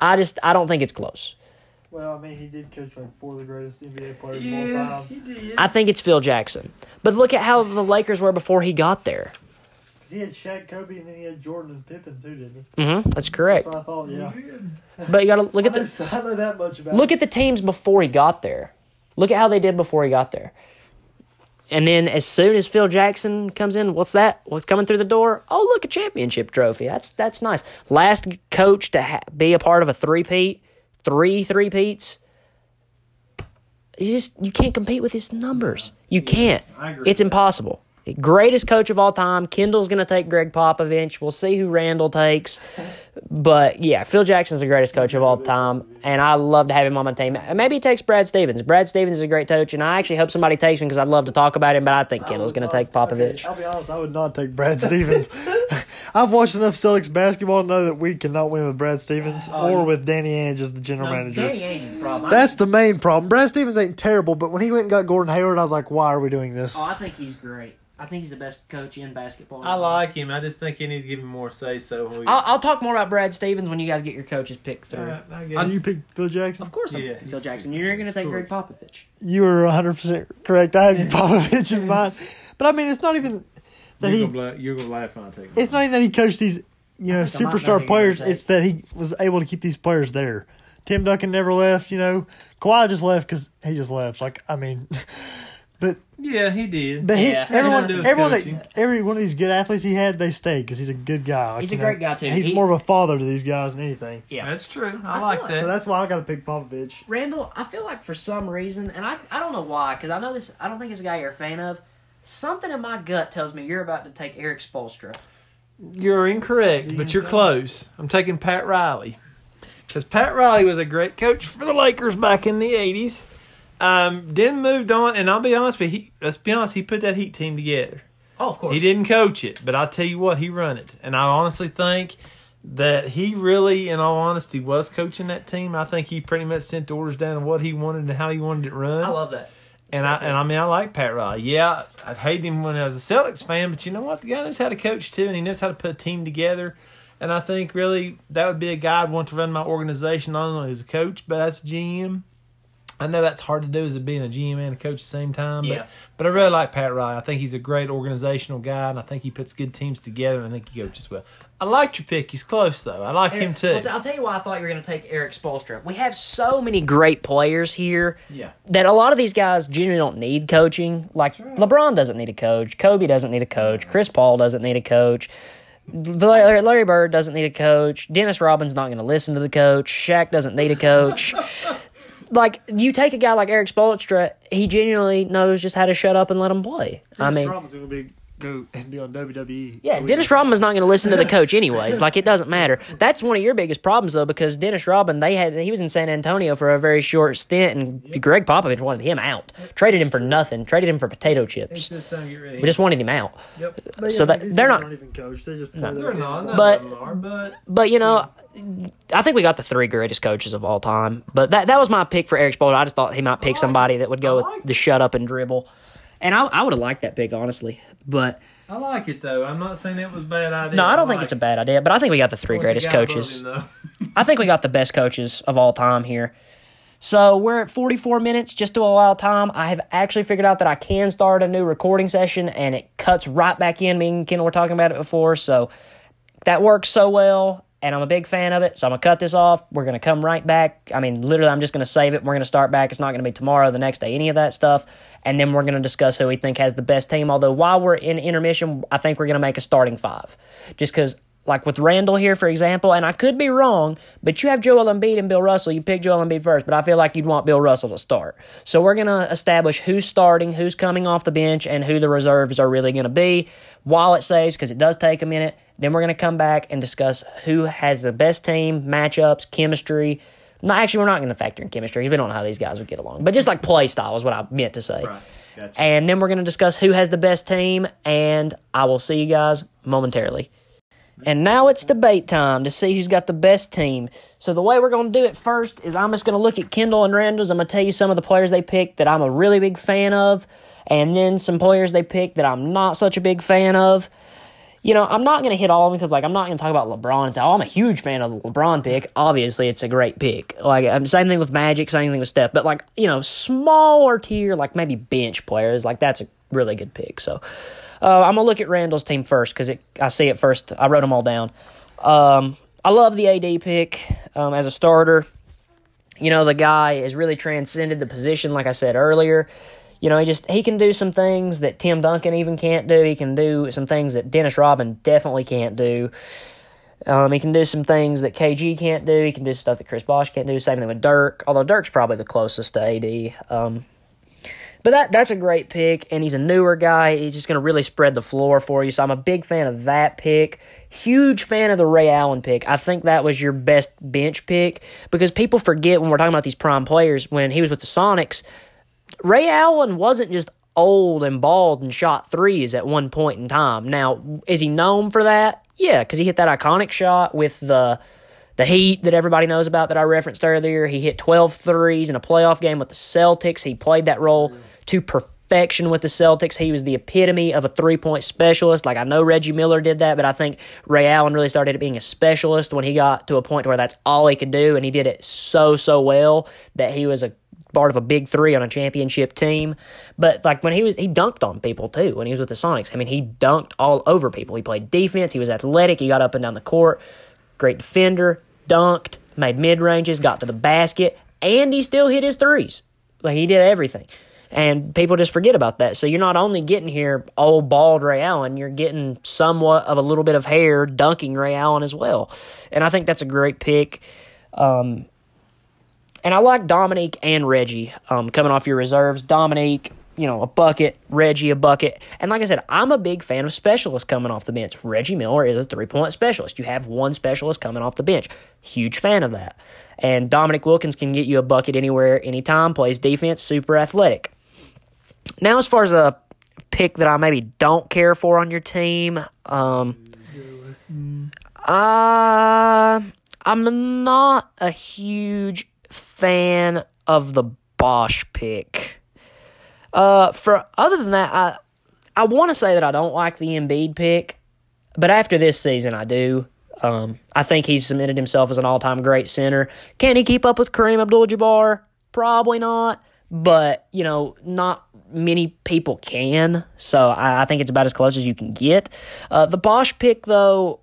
I just I don't think it's close. Well, I mean, he did coach like four of the greatest NBA players of all time. he did. I think it's Phil Jackson. But look at how the Lakers were before he got there. 'Cause he had Shaq, Kobe, and then he had Jordan and Pippen too, didn't he? Mm-hmm. that's correct. So I thought, yeah. But you got to look at the I know that much about. look at the teams before he got there. Look at how they did before he got there. And then as soon as Phil Jackson comes in, what's that? What's coming through the door? Oh, look, a championship trophy. That's that's nice. Last coach to ha- be a part of a three-peat, three three-peats. You just you can't compete with his numbers. You can't. It's impossible. Greatest coach of all time. Kendall's going to take Gregg Popovich. We'll see who Randall takes. But yeah, Phil Jackson's the greatest coach of all time, and I love to have him on my team. Maybe he takes Brad Stevens. Brad Stevens is a great coach, and I actually hope somebody takes him because I'd love to talk about him. But I think Kendall's going to take Popovich. Okay, I'll be honest, I would not take Brad Stevens. I've watched enough Celtics basketball to know that we cannot win with Brad Stevens oh, or with Danny Ainge as the general manager. That's the main problem. Brad Stevens ain't terrible, but when he went and got Gordon Hayward, I was like, why are we doing this? Oh, I think he's great. I think he's the best coach in basketball. I like him. I just think you need to give him more say so. We, I'll, I'll talk more about Brad Stevens when you guys get your coaches picked through. Uh, I guess. So you picked Phil Jackson? Of course, I'm Yeah. picking Phil Jackson. You're going to take Gregg course. Popovich. You were 100% correct. I had Popovich in mind. But I mean, it's not even that you're, he gonna bla- you're gonna laugh when I take him. it's not even that he coached these, you know, think I might know who superstar players. It's that he was able to keep these players there. Tim Duncan never left. You know, Kawhi just left because he just left. Like I mean, but Yeah, he did. but he, Yeah. everyone, Had to do everyone, coaching. that, every one of these good athletes he had, they stayed because he's a good guy. Like, He's you a know, great guy, too. He's He- more of a father to these guys than anything. Yeah. That's true. I, I like feel that. So that's why I got to pick Popovich. Randall, I feel like for some reason, and I, I don't know why, because I know this, I don't think it's a guy you're a fan of. Something in my gut tells me you're about to take Erik Spoelstra. You're incorrect, but you're close. I'm taking Pat Riley. Because Pat Riley was a great coach for the Lakers back in the 80s. Um, then moved on, and I'll be honest with you, he, let's be honest, he put that Heat team together. Oh, of course. He didn't coach it, but I'll tell you what, he run it. And I honestly think that he really, in all honesty, was coaching that team. I think he pretty much sent the orders down of what he wanted and how he wanted it run. I love that. And I and I mean I like Pat Riley. Yeah, I hated him when I was a Celtics fan, but you know what? The guy knows how to coach too, and he knows how to put a team together. And I think really that would be a guy I'd want to run my organization not only as a coach but as a GM. I know that's hard to do as a being a GM and a coach at the same time, Yeah. but but I really like Pat Riley. I think he's a great organizational guy, and I think he puts good teams together, and I think he coaches well. I liked your pick. He's close though. I like him too. Well, so I'll tell you why I thought you were going to take Erik Spoelstra. We have so many great players here Yeah. that a lot of these guys genuinely don't need coaching. Like LeBron doesn't need a coach, Kobe doesn't need a coach, Chris Paul doesn't need a coach. Larry, Larry Bird doesn't need a coach. Dennis Robbins not going to listen to the coach. Shaq doesn't need a coach. like you take a guy like Erik Spoelstra, he genuinely knows just how to shut up and let him play. I mean, Robinson's gonna be go and be on WWE. yeah, Dennis Rodman's not going to listen to the coach anyways. Like it doesn't matter. That's one of your biggest problems though, because Dennis Rodman, they had he was in San Antonio for a very short stint, and Gregg Popovich wanted him out, traded him for nothing, traded him for potato chips. We just wanted him out. Yep. But So yeah, that- they're guys not- aren't even coached. They just play No. their They're game. not. But- are, but But you know, I think we got the three greatest coaches of all time. But that that was my pick for Erik Spoelstra. I just thought he might pick somebody that would go with the shut up and dribble, and I I would have liked that pick honestly. But I like it though. I'm not saying it was a bad idea. no, I don't think like it's a bad idea. But I think we got the three greatest The coaches. I think we got the best coaches of all time here. So we're at 44 minutes just to allow time. I have actually figured out that I can start a new recording session and it cuts right back in. Me and Kendall were talking about it before. So that works so well and I'm a big fan of it. So I'm to cut this off. We're to come right back. I mean, literally, I'm just to save it. We're to start back. It's not to be tomorrow, the next day, any of that stuff. And then we're to discuss who we think has the best team. Although while we're in intermission, I think we're to make a starting five just because like with Randall here, for example, and I could be wrong, but you have Joel Embiid and Bill Russell. You pick Joel Embiid first, but I feel like you'd want Bill Russell to start. So we're going to establish who's starting, who's coming off the bench, and who the reserves are really going to be while it saves, because it does take a minute. Then we're going to come back and discuss who has the best team, matchups, chemistry. No, actually, we're not going to factor in chemistry. because We don't know how these guys would get along, but just like play style is what I meant to say. Right. Gotcha. And then we're going to discuss who has the best team, and I will see you guys momentarily. And now it's debate time to see who's got the best team. So the way we're going to do it first is I'm just going to look at Kendall and Randall's. I'm going to tell you some of the players they picked that I'm a really big fan of, and then some players they picked that I'm not such a big fan of. You know, I'm not going to hit all of them because, like, I'm not going to talk about LeBron say, oh, I'm a huge fan of the LeBron pick. Obviously, it's a great pick. Like, um, same thing with Magic, same thing with Steph. But, like, you know, smaller tier, like maybe bench players, like, that's a really good pick. So, uh, I'm gonna look at Randall's team first because I see it first. I wrote them all down. Um, I love the AD pick um, as a starter. You know, the guy has really transcended the position, like I said earlier. You know, he just he can do some things that Tim Duncan even can't do. He can do some things that Dennis Rodman definitely can't do. Um, he can do some things that KG can't do. He can do stuff that Chris Bosh can't do. Same thing with Dirk, although Dirk's probably the closest to AD. Um, but that that's a great pick, and he's a newer guy. He's just going to really spread the floor for you. So I'm a big fan of that pick. Huge fan of the Ray Allen pick. I think that was your best bench pick because people forget when we're talking about these prime players. When he was with the Sonics, Ray Allen wasn't just old and bald and shot threes at one point in time. Now, is he known for that? Yeah, because he hit that iconic shot with the the Heat that everybody knows about that I referenced earlier. He hit 12 threes in a playoff game with the Celtics. He played that role to perfection with the Celtics. He was the epitome of a three point specialist. Like I know Reggie Miller did that, but I think Ray Allen really started being a specialist when he got to a point where that's all he could do, and he did it so so well that he was a part of a big three on a championship team. But like when he was, he dunked on people too when he was with the Sonics. I mean, he dunked all over people. He played defense. He was athletic. He got up and down the court. Great defender. Dunked. Made mid ranges. Got to the basket. And he still hit his threes. Like he did everything. And people just forget about that. So you're not only getting here old bald Ray Allen, you're getting somewhat of a little bit of hair dunking Ray Allen as well. And I think that's a great pick. Um, and I like Dominique and Reggie um, coming off your reserves. Dominique, you know, a bucket. Reggie, a bucket. And like I said, I'm a big fan of specialists coming off the bench. Reggie Miller is a three point specialist. You have one specialist coming off the bench. Huge fan of that. And Dominique Wilkins can get you a bucket anywhere, anytime, plays defense, super athletic. Now, as far as a pick that I maybe don't care for on your team, um, uh, I'm not a huge fan of the Bosh pick. Uh, for other than that, I I want to say that I don't like the Embiid pick, but after this season, I do. Um, I think he's cemented himself as an all-time great center. Can he keep up with Kareem Abdul-Jabbar? Probably not, but you know, not many people can. So I, I think it's about as close as you can get. Uh, the Bosh pick, though,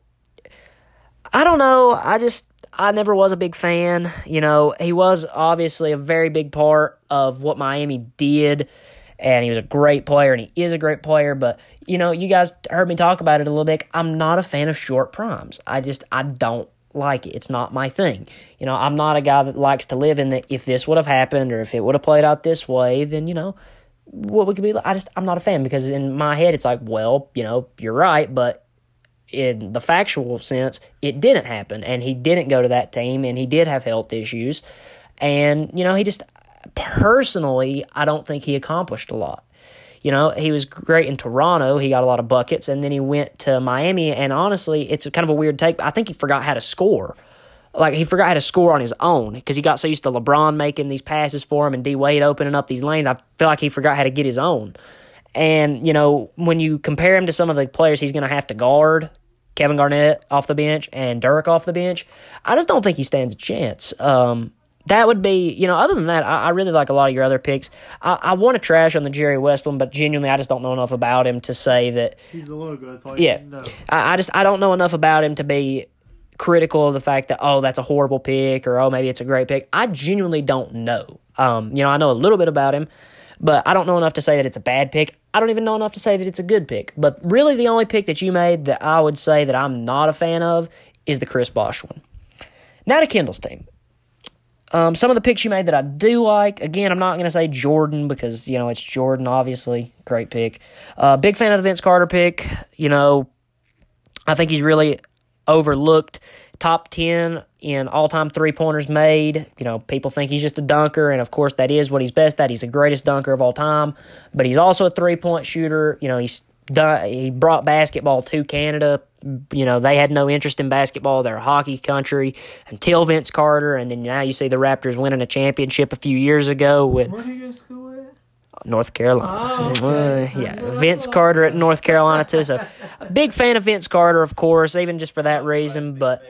I don't know. I just I never was a big fan. You know, he was obviously a very big part of what Miami did, and he was a great player, and he is a great player. But you know, you guys heard me talk about it a little bit. I'm not a fan of short primes. I just I don't like it. It's not my thing. You know, I'm not a guy that likes to live in that if this would have happened or if it would have played out this way, then you know what we could be. I just I'm not a fan because in my head it's like, well, you know, you're right, but in the factual sense, it didn't happen, and he didn't go to that team, and he did have health issues, and you know, he just personally, I don't think he accomplished a lot. You know, he was great in Toronto. He got a lot of buckets, and then he went to Miami. And honestly, it's kind of a weird take. I think he forgot how to score. Like he forgot how to score on his own because he got so used to LeBron making these passes for him and D Wade opening up these lanes. I feel like he forgot how to get his own. And you know, when you compare him to some of the players he's going to have to guard, Kevin Garnett off the bench and Dirk off the bench, I just don't think he stands a chance. Um, that would be, you know, other than that, I, I really like a lot of your other picks. I, I want to trash on the Jerry West one, but genuinely, I just don't know enough about him to say that. He's the logo. That's all Yeah. you know. I, I just I don't know enough about him to be critical of the fact that oh that's a horrible pick or oh maybe it's a great pick. I genuinely don't know. Um, you know I know a little bit about him, but I don't know enough to say that it's a bad pick. I don't even know enough to say that it's a good pick. But really, the only pick that you made that I would say that I'm not a fan of is the Chris Bosh one. Now to Kendall's team. Um, some of the picks you made that I do like. Again, I'm not going to say Jordan because you know it's Jordan. Obviously, great pick. Uh, big fan of the Vince Carter pick. You know, I think he's really overlooked. Top ten in all time three pointers made. You know, people think he's just a dunker, and of course that is what he's best at. He's the greatest dunker of all time, but he's also a three point shooter. You know, he's done, he brought basketball to Canada. You know, they had no interest in basketball. They're a hockey country until Vince Carter, and then now you see the Raptors winning a championship a few years ago with Where do you go school at? North Carolina. Oh, okay. Yeah, Vince Carter at North Carolina too. So, a big fan of Vince Carter, of course, even just for that reason. But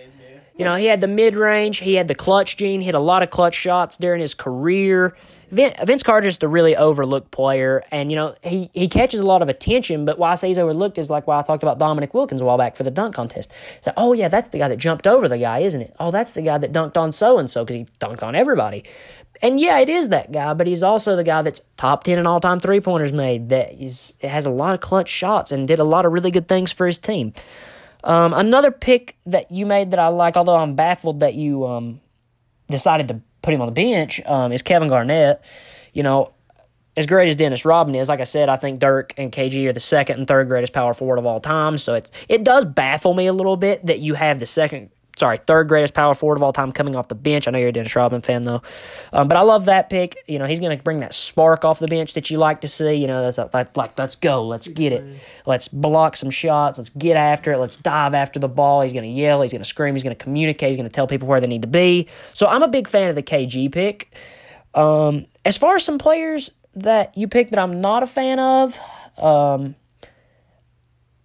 you know, he had the mid range, he had the clutch gene, hit a lot of clutch shots during his career. Vince Carter's just a really overlooked player, and you know he he catches a lot of attention. But why I say he's overlooked is like why I talked about Dominique Wilkins a while back for the dunk contest. So, oh yeah, that's the guy that jumped over the guy, isn't it? Oh, that's the guy that dunked on so and so because he dunked on everybody. And yeah, it is that guy, but he's also the guy that's top ten in all time three pointers made. That is has a lot of clutch shots and did a lot of really good things for his team. Um, another pick that you made that I like, although I'm baffled that you um, decided to put him on the bench, um, is Kevin Garnett. You know, as great as Dennis Rodman is, like I said, I think Dirk and KG are the second and third greatest power forward of all time. So it's it does baffle me a little bit that you have the second, sorry, third greatest power forward of all time coming off the bench. I know you're a Dennis Rodman fan though, um, but I love that pick. You know, he's going to bring that spark off the bench that you like to see. You know, that's like, like let's go, let's get it, let's block some shots, let's get after it, let's dive after the ball. He's going to yell, he's going to scream, he's going to communicate, he's going to tell people where they need to be. So I'm a big fan of the KG pick. Um, as far as some players that you picked that I'm not a fan of, um,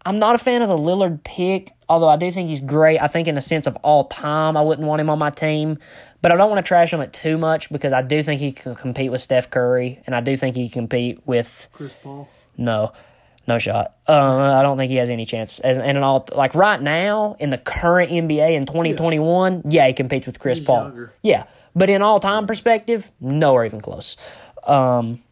I'm not a fan of the Lillard pick, although I do think he's great. I think in the sense of all time, I wouldn't want him on my team, but I don't want to trash him it too much because I do think he can compete with Steph Curry, and I do think he can compete with Chris Paul. no, no shot. Uh, I don't think he has any chance. As and in all like right now in the current NBA in 2021, yeah, he competes with Chris He's Paul. younger. Yeah, but in all time perspective, nowhere even close. Um,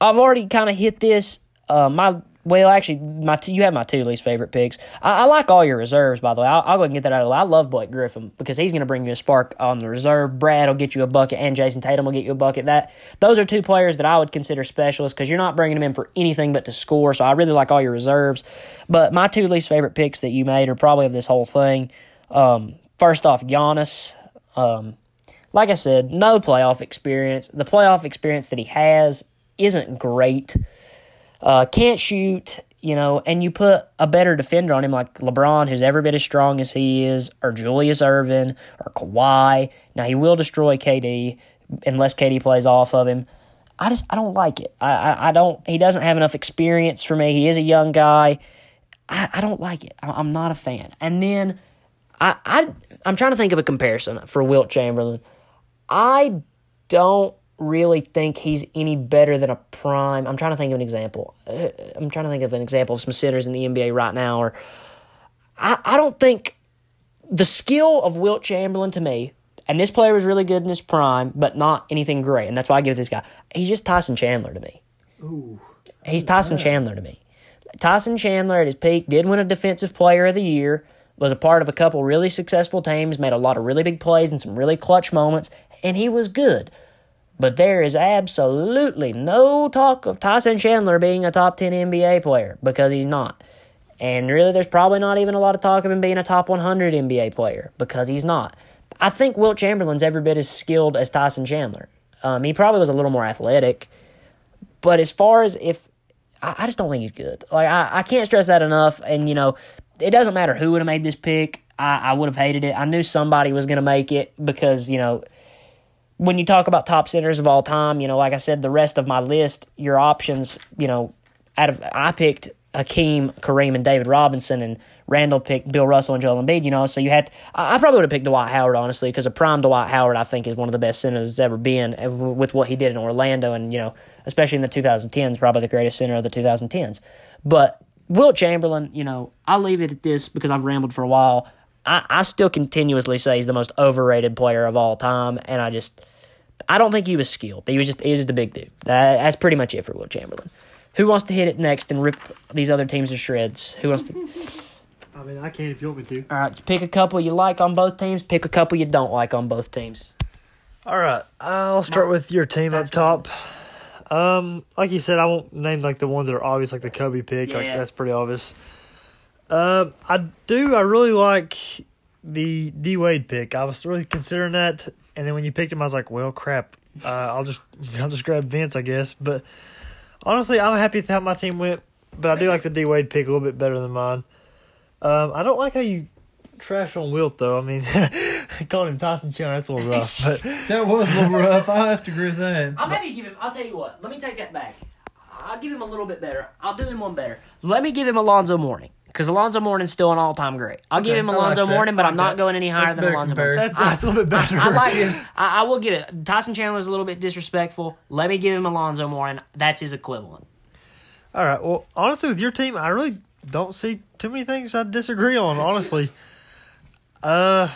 I've already kind of hit this. Uh, my well, actually, my you have my two least favorite picks. I, I like all your reserves, by the way. I'll, I'll go ahead and get that out of the way. I love Blake Griffin because he's going to bring you a spark on the reserve. Brad will get you a bucket, and Jayson Tatum will get you a bucket. That those are two players that I would consider specialists because you're not bringing them in for anything but to score. So I really like all your reserves. But my two least favorite picks that you made are probably of this whole thing. Um, first off, Giannis. Um, like I said, no playoff experience. The playoff experience that he has isn't great. Uh, can't shoot, you know, and you put a better defender on him like LeBron, who's every bit as strong as he is, or Julius Erving, or Kawhi. Now he will destroy KD unless KD plays off of him. I just I don't like it. I I, I don't. He doesn't have enough experience for me. He is a young guy. I, I don't like it. I, I'm not a fan. And then I I I'm trying to think of a comparison for Wilt Chamberlain. I don't really think he's any better than a prime. I'm trying to think of an example. Uh, I'm trying to think of an example of some centers in the NBA right now. Or I, I don't think the skill of Wilt Chamberlain to me, and this player was really good in his prime, but not anything great. And that's why I give this guy. He's just Tyson Chandler to me. Ooh. He's Tyson Chandler to me. Tyson Chandler at his peak did win a Defensive Player of the Year, was a part of a couple really successful teams, made a lot of really big plays and some really clutch moments, and he was good. But there is absolutely no talk of Tyson Chandler being a top 10 NBA player because he's not. And really, there's probably not even a lot of talk of him being a top 100 NBA player because he's not. I think Wilt Chamberlain's every bit as skilled as Tyson Chandler. Um, he probably was a little more athletic. But as far as if I, I just don't think he's good. Like I, I can't stress that enough. And you know, it doesn't matter who would have made this pick. I, I would have hated it. I knew somebody was going to make it because you know, when you talk about top centers of all time, you know, like I said, the rest of my list, your options, you know, out of I picked Hakeem, Kareem, and David Robinson, and Randall picked Bill Russell and Joel Embiid. You know, so you had I, I probably would have picked Dwight Howard honestly because a prime Dwight Howard I think is one of the best centers that's ever been uh, with what he did in Orlando and you know especially in the 2010s, probably the greatest center of the 2010s. But Wilt Chamberlain, you know, I'll leave it at this because I've rambled for a while. I, I still continuously say he's the most overrated player of all time, and I just I don't think he was skilled, but he was just he was just a big dude. That, that's pretty much it for Wilt Chamberlain. Who wants to hit it next and rip these other teams to shreds? Who wants to? I mean, I can if you want me to. All right, pick a couple you like on both teams. Pick a couple you don't like on both teams. All right, I'll start with your team up top. Um, like you said, I won't name like the ones that are obvious, like the Kobe pick. Like that's pretty obvious. Um, I do. I really like the D Wade pick. I was really considering that, and then when you picked him, I was like, well, crap. Uh, I'll just I'll just grab Vince, I guess. But honestly, I'm happy with how my team went. But I do like the D Wade pick a little bit better than mine. Um, I don't like how you trash on Wilt though. I mean, calling him Tyson Chandler, that's a little rough. But That was a little rough. I have to agree with that. I'll maybe give him. I'll tell you what. Let me take that back. I'll give him a little bit better. I'll do him one better. Let me give him Alonzo Mourning because Alonzo Mourning's still an all-time great. I'll give him I like Alonzo that. Mourning, but I I'm like not that. going any higher That's than Alonzo comparison. Mourning. that's, that's a little bit better. I like it. I, I will give it. Tyson Chandler was a little bit disrespectful. Let me give him Alonzo Mourning. That's his equivalent. All right. Well, honestly, with your team, I really don't see too many things I disagree on. Honestly, uh,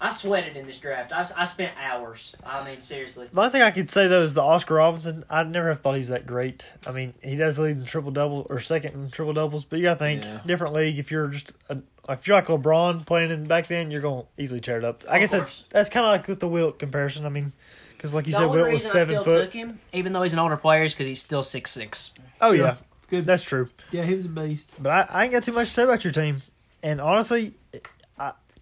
I sweated in this draft. I, I spent hours. I mean, seriously. the only thing I could say though is the Oscar Robertson. I never have thought he was that great. I mean, he does lead in triple double or second in triple doubles, but you gotta think Yeah. different league. If you're just a, if you're like LeBron playing in back then, you're gonna easily tear it up. I Of guess that's that's kind of like with the Wilt comparison. I mean, because like you the said, Wilt was reason I seven still foot. took him, even though he's an older player, is because he's still six six. Oh yeah, Yeah. Good. that's true. Yeah, he was a beast. But I, I ain't got too much to say about your team. And honestly, I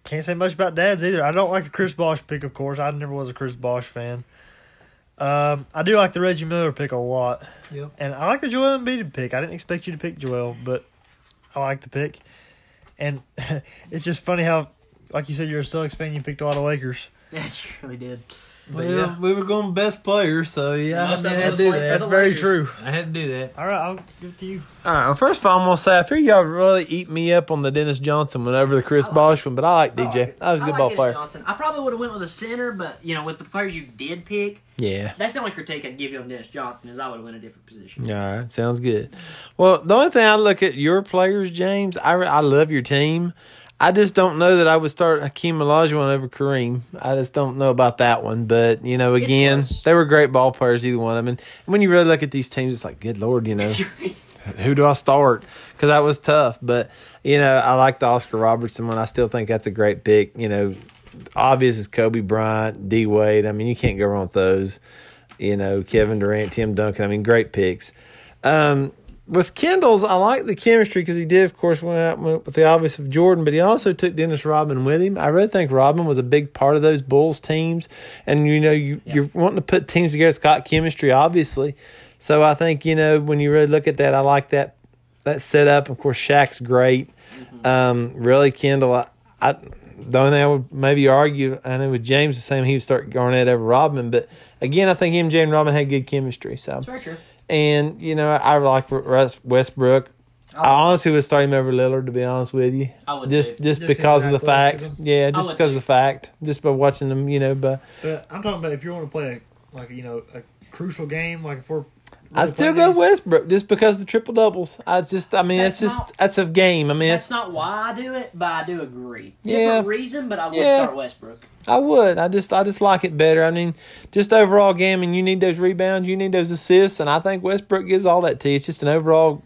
can't say much about Dad's either. I don't like the Chris Bosh pick, of course. I never was a Chris Bosh fan. Um, I do like the Reggie Miller pick a lot. Yep. And I like the Joel Embiid pick. I didn't expect you to pick Joel, but I like the pick. And it's just funny how, like you said, you're a Celtics fan. You picked a lot of Lakers. Yeah, you really did. But well, yeah. we were going best player, so yeah, I had to do that. That's the very Lakers. true. I had to do that. All right, I'll give it to you. All right. Well, first of all, I'm gonna say I figure y'all really eat me up on the Dennis Johnson one over the Chris Bosh one, but I like DJ. I was a I good like ball Dennis player. Johnson. I probably would have went with a center, but you know, with the players you did pick, Yeah. that's the only critique I'd give you on Dennis Johnson is I would have went a different position. All right, sounds good. Well, the only thing I look at your players, James, I, I love your team. I just don't know that I would start Hakeem Olajuwon over Kareem. I just don't know about that one. But you know, again, they were great ball players, either one of them. And when you really look at these teams, it's like, good lord, you know, who do I start? Because that was tough. But you know, I like the Oscar Robertson one. I still think that's a great pick. You know, obvious is Kobe Bryant, D Wade. I mean, you can't go wrong with those. You know, Kevin Durant, Tim Duncan. I mean, great picks. Um, with Kendall's, I like the chemistry because he did, of course, went out with the obvious of Jordan, but he also took Dennis Rodman with him. I really think Rodman was a big part of those Bulls teams, and you know, you you're wanting to put teams together. It's got chemistry, obviously. So I think you know when you really look at that, I like that that setup. Of course, Shaq's great. Um, really, Kendall. I, I the only thing I would maybe argue, I know with James the same, he would start Garnett over Rodman, but again, I think Jay, and Rodman had good chemistry. So That's very true. And you know, I like Russ Westbrook. I honestly would start him over Lillard, to be honest with you. I would just too. just Just because 'cause of of the fact. Yeah, just because of the fact. Just by watching them, you know. But But I'm talking about if you want to play a, like you know a crucial game, like if we're I still go these- Westbrook just because of the triple doubles. I just, I mean, That's it's just not- that's a game. I mean, That's it's not why I do it, but I do agree. Yeah. Different reason, but I would Yeah. start Westbrook. I would. I just I just like it better. I mean, just overall game, and you need those rebounds, you need those assists, and I think Westbrook gives all that to you. It's just an overall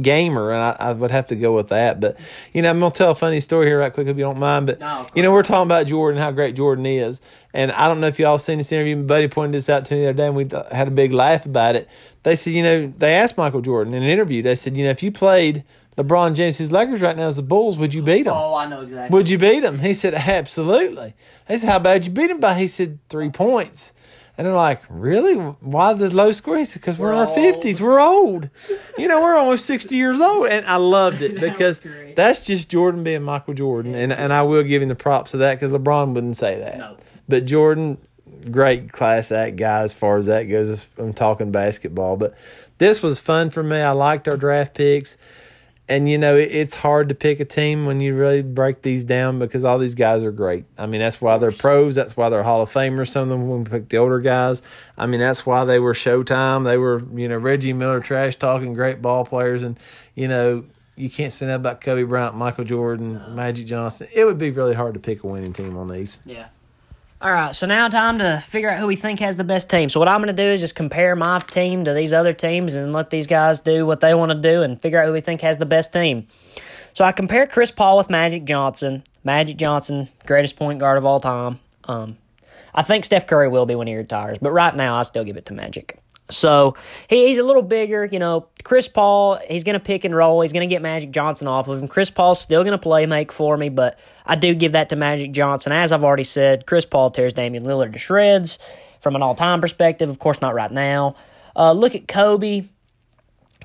gamer, and I, I would have to go with that. But you know, I'm gonna tell a funny story here right quick if you don't mind. But No, you know, we're talking about Jordan, how great Jordan is, and I don't know if y'all seen this interview. My buddy pointed this out to me the other day, and we had a big laugh about it. They said, you know, they asked Michael Jordan in an interview. They said, you know, if you played LeBron James, his Lakers right now is the Bulls, would you beat them? Oh, I know exactly. Would you beat him? He said, absolutely. They said, how bad you beat him by? He said, three points. And they're like, really? Why the low score? He said, because we're, We're in our 50s. We're old. You know, we're almost 60 years old. And I loved it because great. that's just Jordan being Michael Jordan. And, and I will give him the props of that because LeBron wouldn't say that. No. But Jordan, great class act guy as far as that goes. I'm talking basketball. But this was fun for me. I liked our draft picks. And you know, it, it's hard to pick a team when you really break these down because all these guys are great. I mean, that's why they're pros. That's why they're Hall of Famers. Some of them when we pick the older guys. I mean, that's why they were Showtime. They were, you know, Reggie Miller trash talking great ball players. And you know, you can't say that about Kobe Bryant, Michael Jordan, Magic Johnson. It would be really hard to pick a winning team on these. Yeah. All right, so now time to figure out who we think has the best team. So what I'm going to do is just compare my team to these other teams and let these guys do what they want to do and figure out who we think has the best team. So I compare Chris Paul with Magic Johnson. Magic Johnson, greatest point guard of all time. Um, I think Steph Curry will be when he retires, but right now I still give it to Magic. So he, he's a little bigger, you know. Chris Paul, he's going to pick and roll. He's going to get Magic Johnson off of him. Chris Paul's still going to play make for me, but I do give that to Magic Johnson. As I've already said, Chris Paul tears Damian Lillard to shreds from an all time perspective. Of course, not right now. Uh, look at Kobe.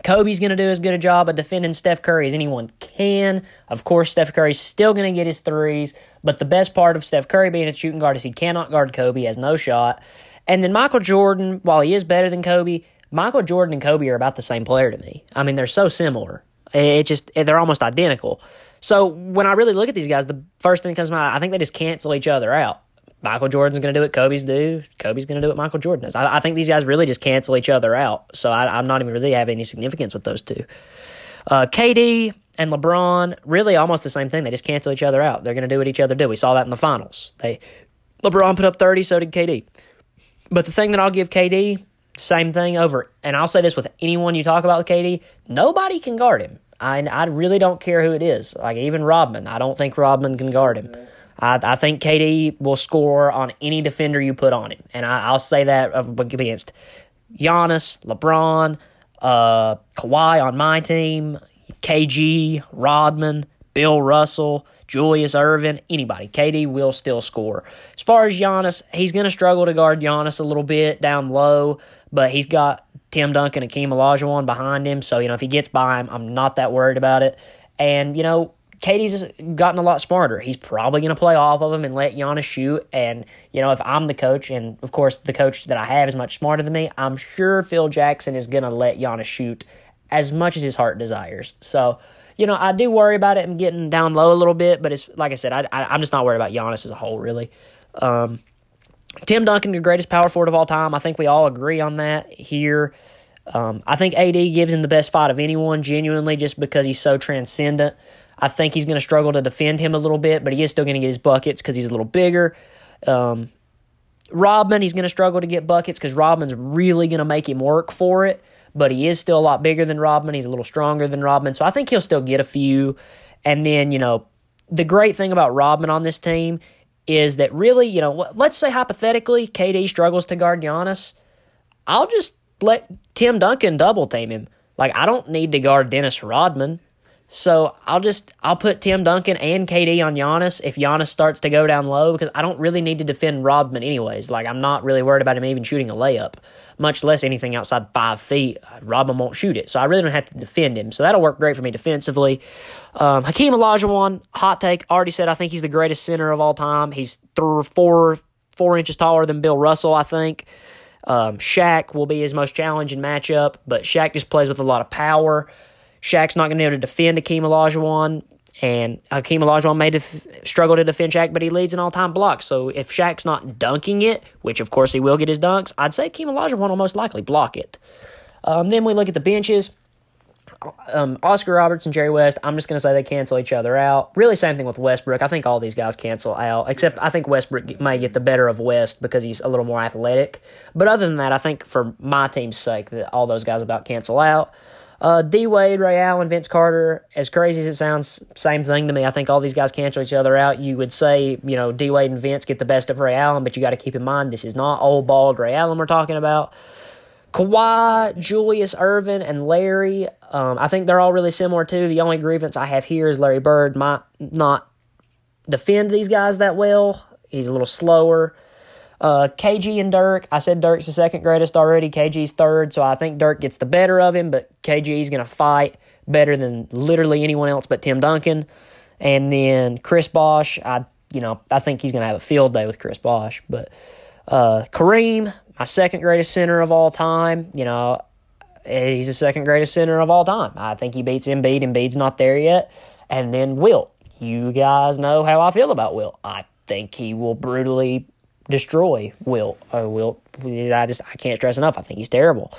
Kobe's going to do as good a job of defending Steph Curry as anyone can. Of course, Steph Curry's still going to get his threes, but the best part of Steph Curry being a shooting guard is he cannot guard Kobe, has no shot. And then Michael Jordan, while he is better than Kobe, Michael Jordan and Kobe are about the same player to me. I mean, they're so similar. It just they're almost identical. So when I really look at these guys, the first thing that comes to mind, I think they just cancel each other out. Michael Jordan's going to do what Kobe's do. Kobe's going to do what Michael Jordan does. I, I, think these guys really just cancel each other out. So I, am not even really having any significance with those two. Uh, KD and LeBron, really almost the same thing. They just cancel each other out. They're going to do what each other do. We saw that in the finals. They LeBron put up 30, so did KD. But the thing that I'll give KD, same thing over. And I'll say this with anyone you talk about with KD, nobody can guard him. I, I really don't care who it is. Like even Rodman, I don't think Rodman can guard him. I, I think KD will score on any defender you put on him, and I, will say that against Giannis, LeBron, uh, Kawhi on my team, KG, Rodman, Bill Russell, Julius Erving, anybody. KD will still score. As far as Giannis, he's going to struggle to guard Giannis a little bit down low, but he's got Tim Duncan and Akeem Olajuwon behind him. So, you know, if he gets by him, I'm not that worried about it. And, you know, KD's gotten a lot smarter. He's probably going to play off of him and let Giannis shoot. And, you know, if I'm the coach, and of course the coach that I have is much smarter than me, I'm sure Phil Jackson is going to let Giannis shoot as much as his heart desires. So, you know, I do worry about it and getting down low a little bit, but it's like I said, I, I, am just not worried about Giannis as a whole, really. Um, Tim Duncan, the greatest power forward of all time. I think we all agree on that here. Um, I think AD gives him the best fight of anyone, genuinely, just because he's so transcendent. I think he's going to struggle to defend him a little bit, but he is still going to get his buckets because he's a little bigger. Um, he's going to struggle to get buckets because Rodman's really going to make him work for it but he is still a lot bigger than Rodman. He's a little stronger than Rodman. So I think he'll still get a few. And then, you know, the great thing about Rodman on this team is that really, you know, let's say hypothetically KD struggles to guard Giannis. I'll just let Tim Duncan double team him. Like, I don't need to guard Dennis Rodman. So I'll just I'll put Tim Duncan and KD on Giannis if Giannis starts to go down low because I don't really need to defend Rodman anyways. Like I'm not really worried about him even shooting a layup, much less anything outside five feet. Rodman won't shoot it, so I really don't have to defend him. So that'll work great for me defensively. Um, Hakeem Olajuwon, hot take. Already said I think he's the greatest center of all time. He's three, four four inches taller than Bill Russell. I think. Um, Shaq will be his most challenging matchup, but Shaq just plays with a lot of power. Shaq's not going to be able to defend Hakeem Olajuwon, and Hakeem Olajuwon may def- struggle to defend Shaq, but he leads in all-time blocks. So if Shaq's not dunking it, which of course he will get his dunks, I'd say Hakeem Olajuwon will most likely block it. Um, then we look at the benches. Um, Oscar Roberts and Jerry West, I'm just going to say they cancel each other out. Really, same thing with Westbrook. I think all these guys cancel out, except I think Westbrook may get the better of West because he's a little more athletic. But other than that, I think for my team's sake, that all those guys about cancel out. Uh, D Wade, Ray Allen, Vince Carter, as crazy as it sounds, same thing to me. I think all these guys cancel each other out. You would say, you know, D Wade and Vince get the best of Ray Allen, but you got to keep in mind this is not old bald Ray Allen we're talking about. Kawhi, Julius Erving, and Larry, um, I think they're all really similar too. The only grievance I have here is Larry Bird might not defend these guys that well. He's a little slower. Uh, KG and Dirk, I said Dirk's the second greatest already. KG's third, so I think Dirk gets the better of him, but KG's going to fight better than literally anyone else but Tim Duncan. And then Chris Bosh, I you know I think he's going to have a field day with Chris Bosh. But uh, Kareem, my second greatest center of all time. You know he's the second greatest center of all time. I think he beats Embiid. Embiid's not there yet. And then Wilt. You guys know how I feel about Wilt. I think he will brutally destroy. Uh, Wilt, I just I can't stress enough. I think he's terrible.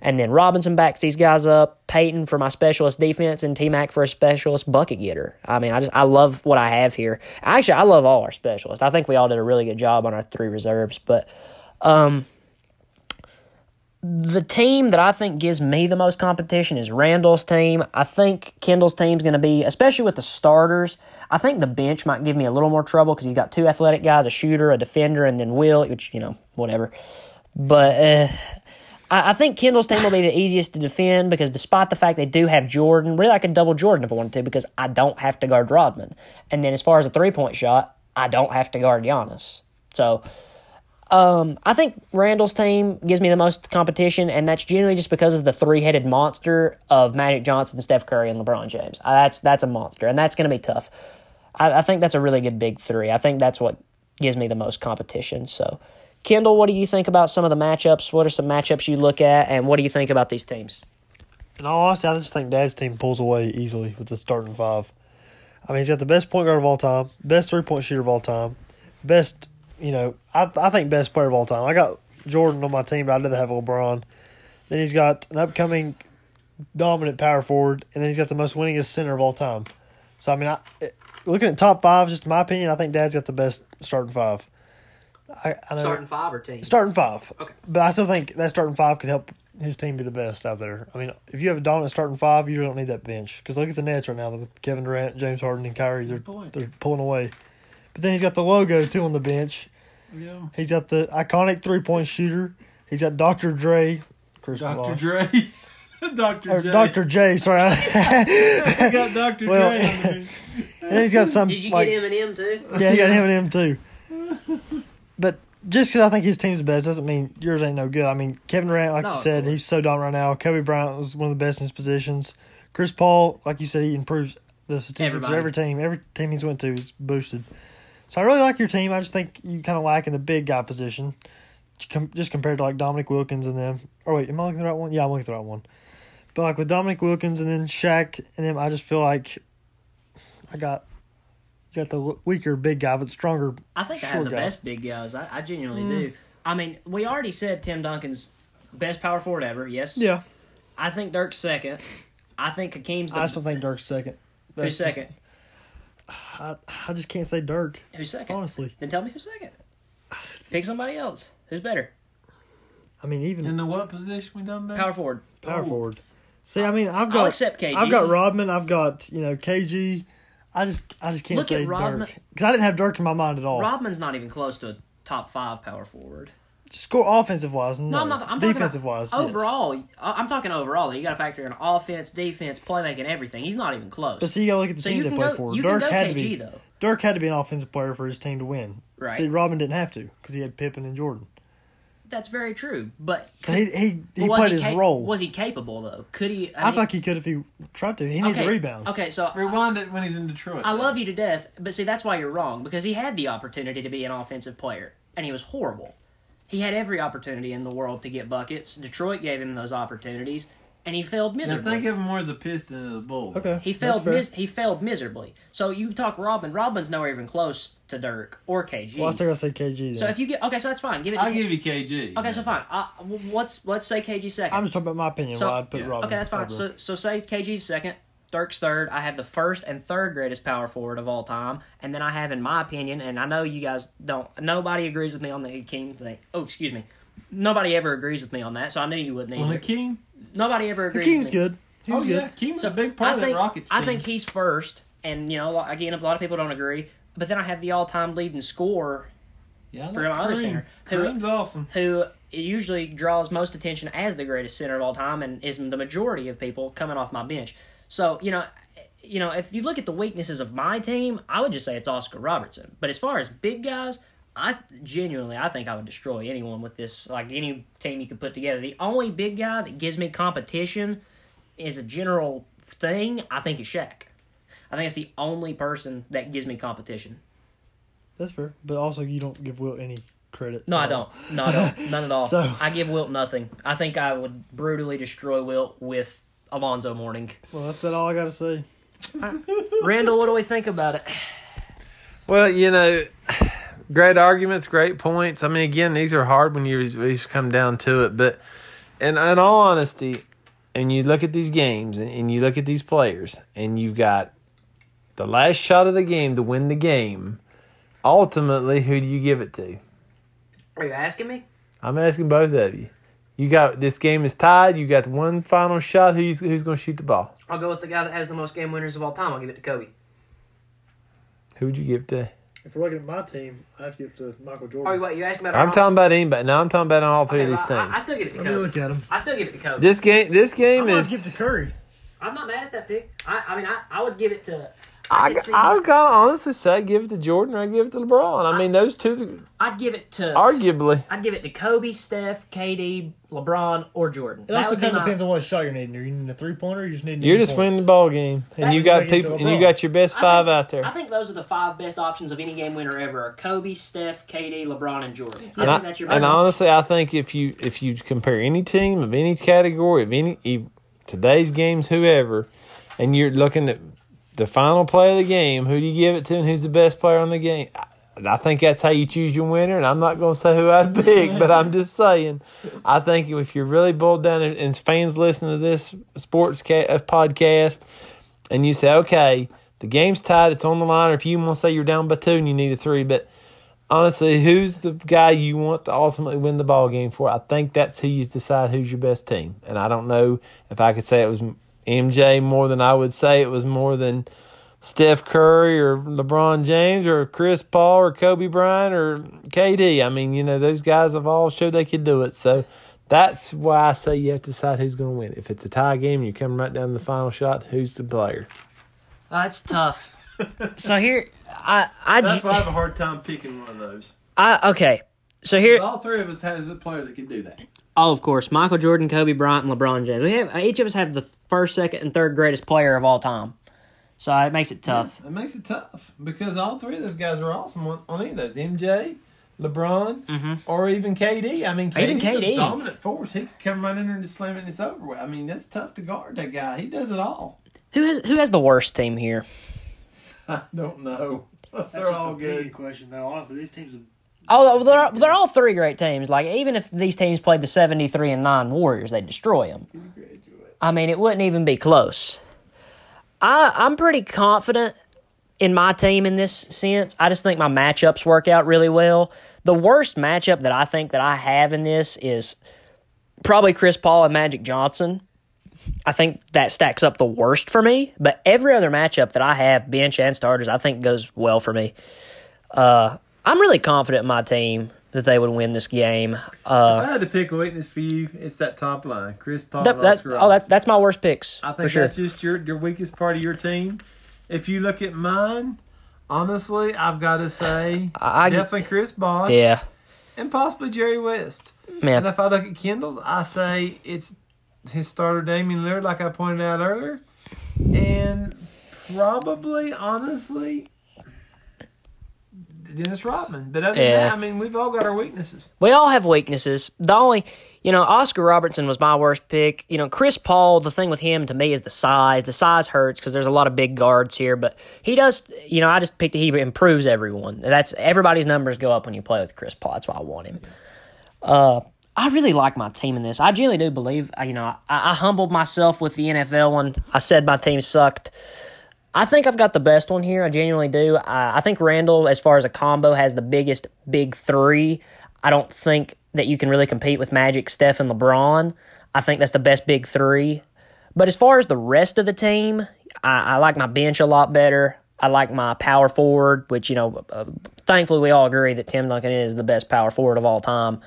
And then Robinson backs these guys up. Payton for my specialist defense, and T Mac for a specialist bucket getter. I mean, I just I love what I have here. Actually, I love all our specialists. I think we all did a really good job on our three reserves. But um, the team that I think gives me the most competition is Randall's team. I think Kendall's team is going to be, especially with the starters. I think the bench might give me a little more trouble because he's got two athletic guys, a shooter, a defender, and then Will, which you know, whatever. But uh, I, I think Kendall's team will be the easiest to defend because despite the fact they do have Jordan, really I could double Jordan if I wanted to because I don't have to guard Rodman. And then as far as a three point shot, I don't have to guard Giannis. So um, I think Randall's team gives me the most competition, and that's generally just because of the three headed monster of Magic Johnson, Steph Curry, and LeBron James. Uh, that's that's a monster, and that's going to be tough. I, I think that's a really good big three. I think that's what gives me the most competition. So, Kendall, what do you think about some of the matchups? What are some matchups you look at, and what do you think about these teams? In all honesty, I just think Dad's team pulls away easily with the starting five. I mean, he's got the best point guard of all time, best three point shooter of all time, best, you know, I, I think best player of all time. I got Jordan on my team, but I didn't have LeBron. Then he's got an upcoming dominant power forward, and then he's got the most winningest center of all time. So, I mean, I, looking at top five, just my opinion, I think Dad's got the best starting five. I, I know Starting five or team? starting five. Okay. But I still think that starting five could help his team be the best out there. I mean, if you have a dominant starting five, you don't need that bench. Because look at the Nets right now with Kevin Durant, James Harden, and Kyrie. They're, they're pulling away. But then he's got the logo, too, on the bench. Yeah. He's got the iconic three point shooter. He's got Dr. Dre. Chris Dr. Paul. Dre. Dr. Or J. Dr. J, sorry. I got Dr. Well- Dre and then he's got some. Did you like, get Eminem too? Yeah, he got him and him too. But just because I think his team's the best doesn't mean yours ain't no good. I mean, Kevin Durant, like No, you said, he's so dominant right now. Kobe Bryant was one of the best in his positions. Chris Paul, like you said, he improves the statistics Everybody. of every team. Every team he's went to is boosted. So I really like your team. I just think you kind of lack in the big guy position, just compared to like Dominique Wilkins and them. Or wait, am I looking at the right one? Yeah, I'm looking at the right one. But like with Dominique Wilkins and then Shaq and them, I just feel like I got you got the weaker big guy, but stronger I think I have the guy. best big guys. I, I genuinely mm. do. I mean, we already said Tim Duncan's best power forward ever. Yes. Yeah, I think Dirk's second. I think Hakeem's the I still think Dirk's second. who's That's just- second. I, I just can't say Dirk. Who's second? Honestly, Then tell me who's second. Pick somebody else. Who's better? I mean even In the what position we done back? Power forward. power Oh. forward. See, I mean I've got I'll accept KG. I've got Rodman. I've got you know KG. I just I just can't Look at say Rodman- Dirk because I didn't have Dirk in my mind at all. Rodman's not even close to a top five power forward. Score offensive wise, no. No, I'm not. I'm Defensive wise, overall. I- I'm talking overall. You got to factor in offense, defense, playmaking, everything. He's not even close. But see, you gotta look at the so teams they play go. for. You Dirk can go had KG to be though. Dirk had to be an offensive player for his team to win. Right. See, Robin didn't have to because he had Pippen and Jordan. That's very true. But So he he, he was played he his ca- role. Was he capable though? Could he? I mean- feel like he could if he tried to. He needed okay, rebounds. Okay, so Rewind it when he's in Detroit. I love you to death, but see that's why you're wrong because he had the opportunity to be an offensive player and he was horrible. He had every opportunity in the world to get buckets. Detroit gave him those opportunities, and he failed Now miserably. think of him more as a piston than a bull. Okay. he failed. Mis- he failed miserably. So you talk Robin. Robin's nowhere even close to Dirk or KG. Well, I still gotta say KG. Then. so if you get okay, so that's fine. Give it. I'll K- give you KG. okay, so fine. Uh, let's let's say KG second. I'm just talking about my opinion. So- why I'd put yeah. Rodman. Okay, that's fine. over. So, so say KG's second, Dirk's third. I have the first and third greatest power forward of all time, and then I have, in my opinion, and I know you guys don't. Nobody agrees with me on the Hakeem thing. Oh, excuse me. Nobody ever agrees with me on that, so I knew you wouldn't Well, either. Hakeem. Nobody ever agrees. Hakeem's with me. good. He was Oh good. yeah, Hakeem's So a big part I of think that Rockets team. I think he's first, and you know, again, a lot of people don't agree. But then I have the all-time leading scorer yeah, for like my other center, who- Kareem's awesome. who usually draws most attention as the greatest center of all time and is the majority of people coming off my bench. So, you know, you know, if you look at the weaknesses of my team, I would just say it's Oscar Robertson. But as far as big guys, I genuinely I think I would destroy anyone with this like any team you could put together. The only big guy that gives me competition is a general thing, I think is Shaq. I think it's the only person that gives me competition. That's fair. But also, you don't give Will any credit. No, I don't. No, I don't. None at all. So- I give Wilt nothing. I think I would brutally destroy Wilt with Alonzo Morning. Well, that's about all I gotta say. Randall, what do we think about it? Well, you know, great arguments, great points. I mean, again, these are hard when you you come down to it, but And in all honesty, and you look at these games and, and you look at these players, and you've got the last shot of the game to win the game. Ultimately, who do you give it to? Are you asking me? I'm asking both of you. You got this game is tied. You got one final shot. Who's who's going to shoot the ball? I'll go with the guy that has the most game winners of all time. I'll give it to Kobe. Who would you give it to? If we're looking at my team, I have to give it to Michael Jordan. Oh, what you asking about? I'm talking about anybody. No, I'm talking about all three Okay, of these well, I, I still give it to Let me Kobe. look at him. I still give it to Kobe. This game, this game I'm gonna give it is. to Curry. I'm not mad at that pick. I, I mean, I, I would give it to. I, could see- I gotta honestly say, give it to Jordan or I give it to LeBron. I mean, those two, I'd give it to. arguably. I'd give it to Kobe, Steph, KD, LeBron, or Jordan. It That also kind of my- depends on what shot you're needing. Are you needing a three pointer? Or you just need. You're just winning the ball game, and you got people, and you got your best I five think- out there. I think those are the five best options of any game winner ever: are Kobe, Steph, KD, LeBron, and Jordan. I And, think I, that's your and best. honestly, I think if you if you compare any team of any category of any ev- today's games, whoever, and you're looking at the final play of the game, who do you give it to, and who's the best player on the game? I, I think that's how you choose your winner. And I'm not going to say who I'd pick, but I'm just saying, I think if you're really boiled down and, and fans listen to this sports ca- uh, podcast, and you say, okay, the game's tied, it's on the line, or if you want to say you're down by two and you need a three, but honestly, who's the guy you want to ultimately win the ball game for? I think that's who you decide who's your best team. And I don't know if I could say it was MJ more than I would say it was more than Steph Curry or LeBron James or Chris Paul or Kobe Bryant or KD. I mean, you know, those guys have all showed they could do it. So that's why I say you have to decide who's going to win. If it's a tie game and you're coming right down to the final shot, who's the player? Uh, it's tough. so here, I, I, I have a hard time picking one of those. I, okay. So here, All three of us has a player that can do that. Oh, of course, Michael Jordan, Kobe Bryant, and LeBron James. We have each of us have the first, second, and third greatest player of all time. So it makes it tough. It makes it tough because all three of those guys are awesome on, on any of those. MJ, LeBron, mm-hmm. or even KD. I mean, KD's Even KD. a dominant force. He can come right in there and just slam it and it's over with. I mean, that's tough to guard that guy. He does it all. Who has who has the worst team here? I don't know. That's They're all a good. question, though. Honestly, these teams. Oh, they're they're all three great teams. Like even if these teams played the seventy three and nine Warriors, they'd destroy them. I mean, it wouldn't even be close. I I'm pretty confident in my team in this sense. I just think my matchups work out really well. The worst matchup that I think that I have in this is probably Chris Paul and Magic Johnson. I think that stacks up the worst for me, but every other matchup that I have, bench and starters, I think goes well for me. Uh, I'm really confident in my team that they would win this game. Uh, If I had to pick a weakness for you, it's that top line. Chris Paul that, that, oh, that's that's my worst picks I for think sure. that's just your your weakest part of your team. If you look at mine, honestly, I've got to say I- I- definitely Chris Bosh Yeah, and possibly Jerry West. man. And if I look at Kendall's, I say it's his starter Damian Lillard, like I pointed out earlier, and probably honestly. Dennis Rodman, but other than that, I mean, we've all got our weaknesses. We all have weaknesses. The only, you know, Oscar Robertson was my worst pick. You know, Chris Paul, the thing with him to me is the size. The size hurts because there's a lot of big guards here, but he does, you know, I just picked he improves everyone. That's everybody's numbers go up when you play with Chris Paul. That's why I want him. Uh, I really like my team in this. I genuinely do believe, you know, I, I humbled myself with the NFL one. I said my team sucked. I think I've got the best one here. I genuinely do. I, I think Randall, as far as a combo, has the biggest big three. I don't think that you can really compete with Magic, Steph, and LeBron. I think that's the best big three. But as far as the rest of the team, I, I like my bench a lot better. I like my power forward, which, you know, uh, thankfully we all agree that Tim Duncan is the best power forward of all time.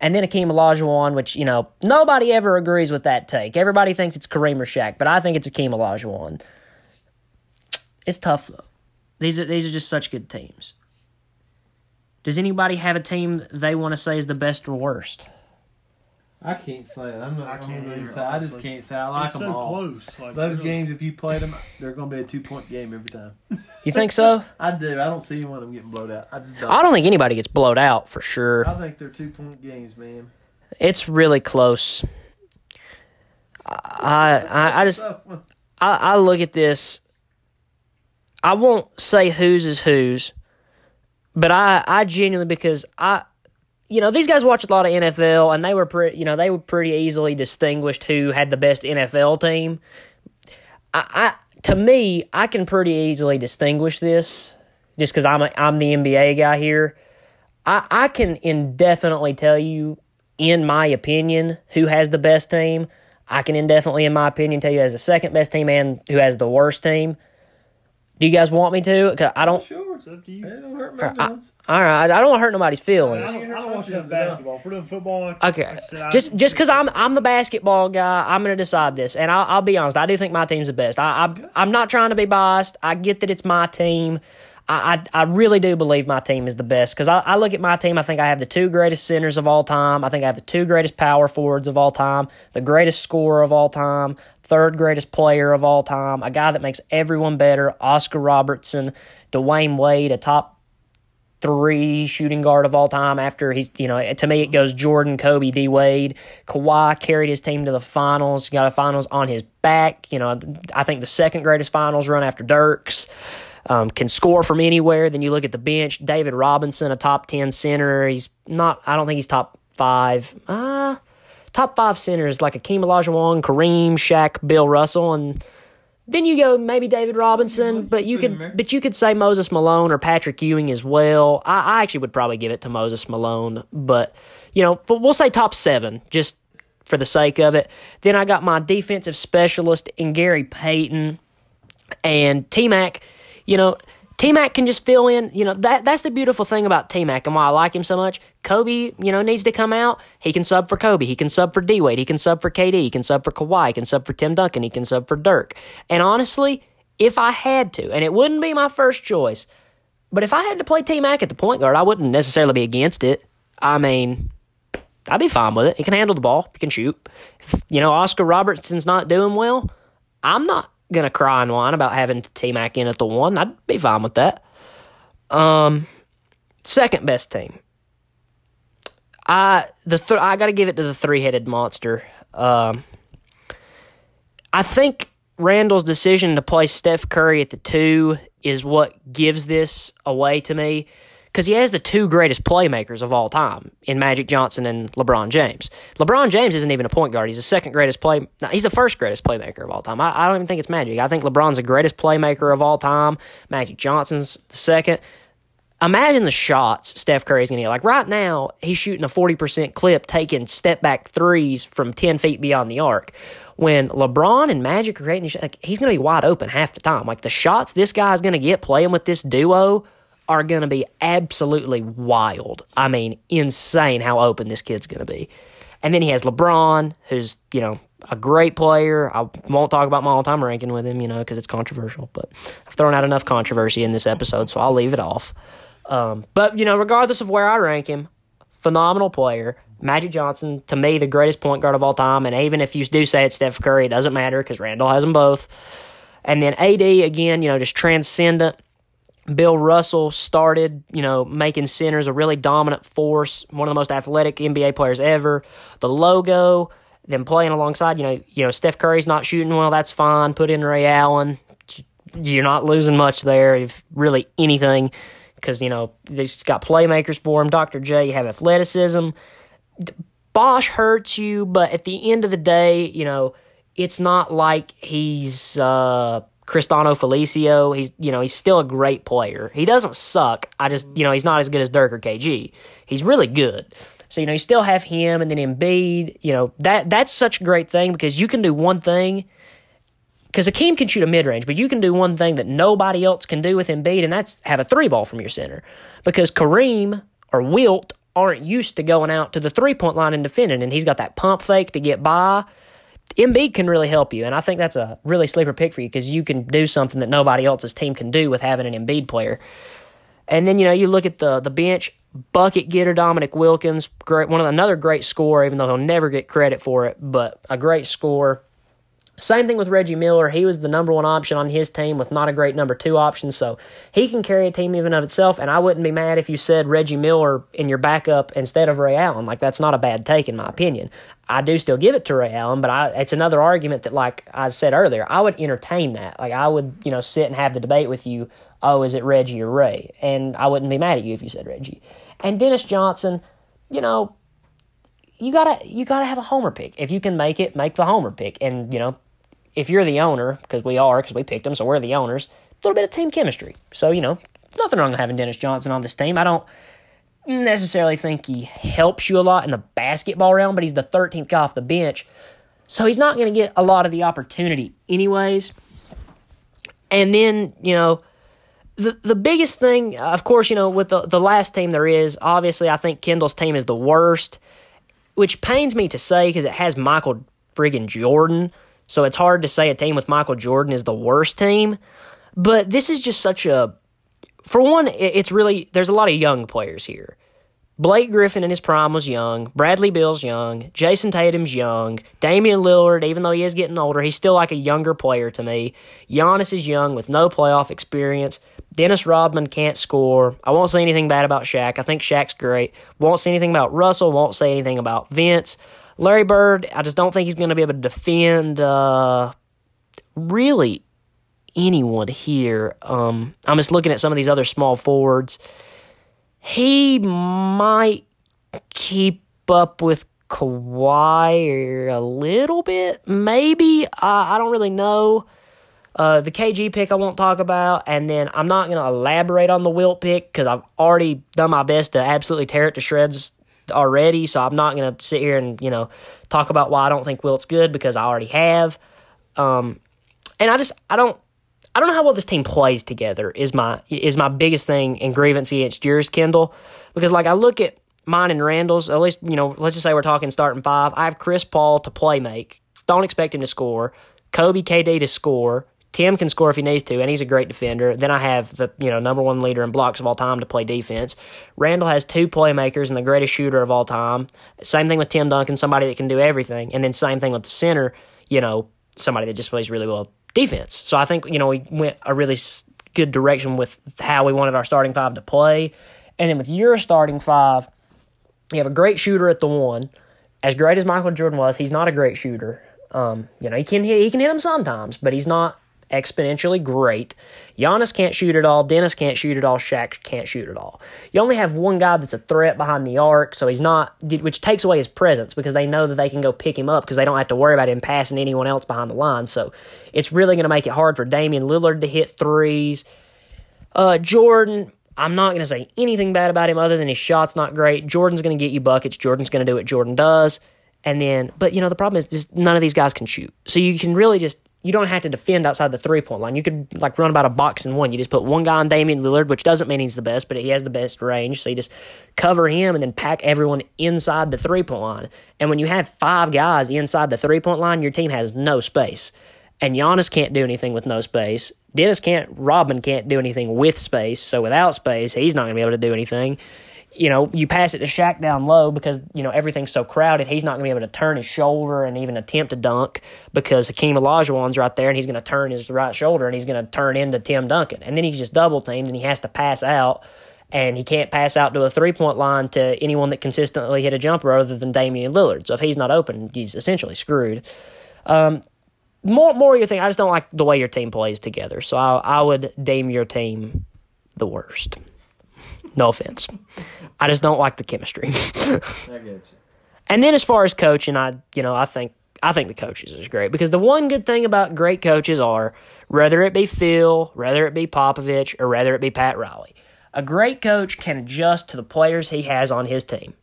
And then Akeem Olajuwon, which, you know, nobody ever agrees with that take. Everybody thinks it's Kareem or Shaq, but I think it's Akeem Olajuwon. It's tough though. These are these are just such good teams. Does anybody have a team they want to say is the best or worst? I can't say it. I'm not. I I can't can't either, say. I just can't say. I like it's them so all. close. Like, Those really. games, if you played them, they're going to be a two point game every time. You think so? I do. I don't see one of them getting blowed out. I just don't. I don't think anybody gets blowed out for sure. I think they're two point games, man. It's really close. I I, I just I, I look at this. I won't say whose is whose, but I I genuinely because I you know, these guys watch a lot of NFL, and they were pretty, you know, they were pretty easily distinguished who had the best NFL team. I, I to me, I can pretty easily distinguish this just because I'm a, I'm the NBA guy here. I I can indefinitely tell you, in my opinion, who has the best team. I can indefinitely, in my opinion, tell you has the second best team and who has the worst team. Do you guys want me to? Cause I don't. Sure, it's up to you. It don't hurt my I, feelings. all right, I don't want to hurt nobody's feelings. I don't, I don't watch enough basketball. For doing football, like Okay, I said, I- just just because I'm I'm the basketball guy, I'm gonna decide this, and I'll, I'll be honest. I do think my team's the best. I, I'm I'm not trying to be biased. I get that it's my team. I I, I really do believe my team is the best because I, I look at my team. I think I have the two greatest centers of all time. I think I have the two greatest power forwards of all time, the greatest scorer of all time, third greatest player of all time, a guy that makes everyone better, Oscar Robertson, Dwyane Wade, a top three shooting guard of all time after he's you know to me it goes Jordan, Kobe, D Wade. Kawhi carried his team to the finals, got a finals on his back. You know, I think the second greatest finals run after Dirks. Um, can score from anywhere. Then you look at the bench. David Robinson, a top ten center. He's not. I don't think he's top five. Uh top five centers like Akeem Olajuwon, Kareem, Shaq, Bill Russell, and then you go maybe David Robinson, but you could but you could say Moses Malone or Patrick Ewing as well. I, I actually would probably give it to Moses Malone, but you know, but we'll say top seven just for the sake of it. Then I got my defensive specialist in Gary Payton and T Mac. You know, T Mac can just fill in. You know that that's the beautiful thing about T Mac and why I like him so much. Kobe, you know, needs to come out. He can sub for Kobe. He can sub for D Wade. He can sub for KD. He can sub for Kawhi. He can sub for Tim Duncan. He can sub for Dirk. And honestly, if I had to, and it wouldn't be my first choice, but if I had to play T Mac at the point guard, I wouldn't necessarily be against it. I mean, I'd be fine with it. He can handle the ball. He can shoot. If, you know, Oscar Robertson's not doing well. I'm not gonna cry and whine about having T Mac in at the one. I'd be fine with that. Um, second best team. I the th- I got to give it to the three headed monster. Um, I think Randall's decision to play Steph Curry at the two is what gives this away to me because he has the two greatest playmakers of all time in Magic Johnson and LeBron James. LeBron James isn't even a point guard; he's the second greatest play. No, he's the first greatest playmaker of all time. I, I don't even think it's Magic. I think LeBron's the greatest playmaker of all time. Magic Johnson's the second. Imagine the shots Steph Curry's to get. Like right now, he's shooting a 40% clip, taking step back threes from 10 feet beyond the arc. When LeBron and Magic are creating these like, he's to be wide open half the time. Like the shots this guy's to get playing with this duo are going to be absolutely wild. I mean, insane how open this kid's going to be. And then he has LeBron, who's, you know, a great player. I won't talk about my all time ranking with him, you know, because it's controversial. But I've thrown out enough controversy in this episode, so I'll leave it off. Um, but, you know, regardless of where I rank him, phenomenal player. Magic Johnson, to me, the greatest point guard of all time. And even if you do say it's Steph Curry, it doesn't matter because Randall has them both. And then AD, again, you know, just transcendent. Bill Russell started, you know, making centers a really dominant force, one of the most athletic NBA players ever. The logo, them playing alongside, you know, you know, Steph Curry's not shooting well, that's fine. Put in Ray Allen. You're not losing much there, if really anything, because, you know, they've got playmakers for him. Dr. J, you have athleticism. Bosh hurts you, but at the end of the day, you know, it's not like he's uh Cristiano Felicio. He's you know, he's still a great player. He doesn't suck. I just you know, he's not as good as Dirk or KG. He's really good. So, you know, you still have him and then Embiid, you know, that that's such a great thing because you can do one thing because Akeem can shoot a mid range, but you can do one thing that nobody else can do with Embiid, and that's have a three ball from your center. Because Kareem or Wilt aren't used to going out to the three point line and defending, and he's got that pump fake to get by. Embiid can really help you, and I think that's a really sleeper pick for you because you can do something that nobody else's team can do with having an Embiid player. And then you know you look at the the bench, bucket getter Dominique Wilkins, great one of another great scorer, even though he'll never get credit for it, but a great scorer. Same thing with Reggie Miller. He was the number one option on his team with not a great number two option, so he can carry a team even of itself. And I wouldn't be mad if you said Reggie Miller in your backup instead of Ray Allen. Like that's not a bad take in my opinion. I do still give it to Ray Allen, but I, it's another argument that, like I said earlier, I would entertain that. Like I would, you know, sit and have the debate with you. Oh, is it Reggie or Ray? And I wouldn't be mad at you if you said Reggie. And Dennis Johnson, you know, you gotta you gotta have a homer pick. If you can make it, make the homer pick. And you know, if you're the owner, because we are, because we picked them, so we're the owners. A little bit of team chemistry. So you know, nothing wrong with having Dennis Johnson on this team. I don't necessarily think he helps you a lot in the basketball realm, but he's the 13th guy off the bench. So he's not going to get a lot of the opportunity, anyways. And then, you know, the the biggest thing, of course, you know, with the, the last team there is, obviously, I think Kendall's team is the worst, which pains me to say because it has Michael friggin' Jordan. So it's hard to say a team with Michael Jordan is the worst team. But this is just such a for one, it's really there's a lot of young players here. Blake Griffin in his prime was young. Bradley Beal's young. Jayson Tatum's young. Damian Lillard, even though he is getting older, he's still like a younger player to me. Giannis is young with no playoff experience. Dennis Rodman can't score. I won't say anything bad about Shaq. I think Shaq's great. Won't say anything about Russell. Won't say anything about Vince. Larry Bird, I just don't think he's going to be able to defend uh, really anyone here. Um, I'm just looking at some of these other small forwards. He might keep up with Kawhi a little bit, maybe. I, don't really know. Uh, the KG pick I won't talk about, and then I'm not going to elaborate on the Wilt pick because I've already done my best to absolutely tear it to shreds already. So I'm not going to sit here and you know talk about why I don't think Wilt's good because I already have. Um, and I just I don't I don't know how well this team plays together. Is my is my biggest thing and grievance against yours, Kendall, because like I look at mine and Randall's. At least you know, let's just say we're talking starting five. I have Chris Paul to play make. Don't expect him to score. Kobe KD to score. Tim can score if he needs to, and he's a great defender. Then I have the you know number one leader in blocks of all time to play defense. Randall has two playmakers and the greatest shooter of all time. Same thing with Tim Duncan, somebody that can do everything. And then same thing with the center, you know, somebody that just plays really well defense. So I think, you know, we went a really good direction with how we wanted our starting five to play. And then with your starting five, you have a great shooter at the one. As great as Michael Jordan was, he's not a great shooter. Um, you know, he can he can hit them sometimes, but he's not exponentially great. Giannis can't shoot at all. Dennis can't shoot at all. Shaq can't shoot at all. You only have one guy that's a threat behind the arc, so he's not, which takes away his presence because they know that they can go pick him up because they don't have to worry about him passing anyone else behind the line. So it's really going to make it hard for Damian Lillard to hit threes. Uh, Jordan, I'm not going to say anything bad about him other than his shot's not great. Jordan's going to get you buckets. Jordan's going to do what Jordan does. And then, but you know, the problem is none of these guys can shoot. So you can really just you don't have to defend outside the three point line. You could like run about a box and one. You just put one guy on Damian Lillard, which doesn't mean he's the best, but he has the best range. So you just cover him and then pack everyone inside the three point line. And when you have five guys inside the three point line, your team has no space. And Giannis can't do anything with no space. Dennis can't, Robin can't do anything with space. So without space, he's not going to be able to do anything you know, you pass it to Shaq down low because, you know, everything's so crowded. He's not going to be able to turn his shoulder and even attempt to dunk because Hakeem Olajuwon's right there and he's going to turn his right shoulder and he's going to turn into Tim Duncan. And then he's just double teamed and he has to pass out and he can't pass out to a three point line to anyone that consistently hit a jumper other than Damian Lillard. So if he's not open, he's essentially screwed. Um, more, more your thing. I just don't like the way your team plays together. So I, I would deem your team the worst. No offense. I just don't like the chemistry. I get you. And then as far as coaching, I you know I think I think the coaches is great because the one good thing about great coaches are whether it be Phil, whether it be Popovich, or whether it be Pat Riley, a great coach can adjust to the players he has on his team.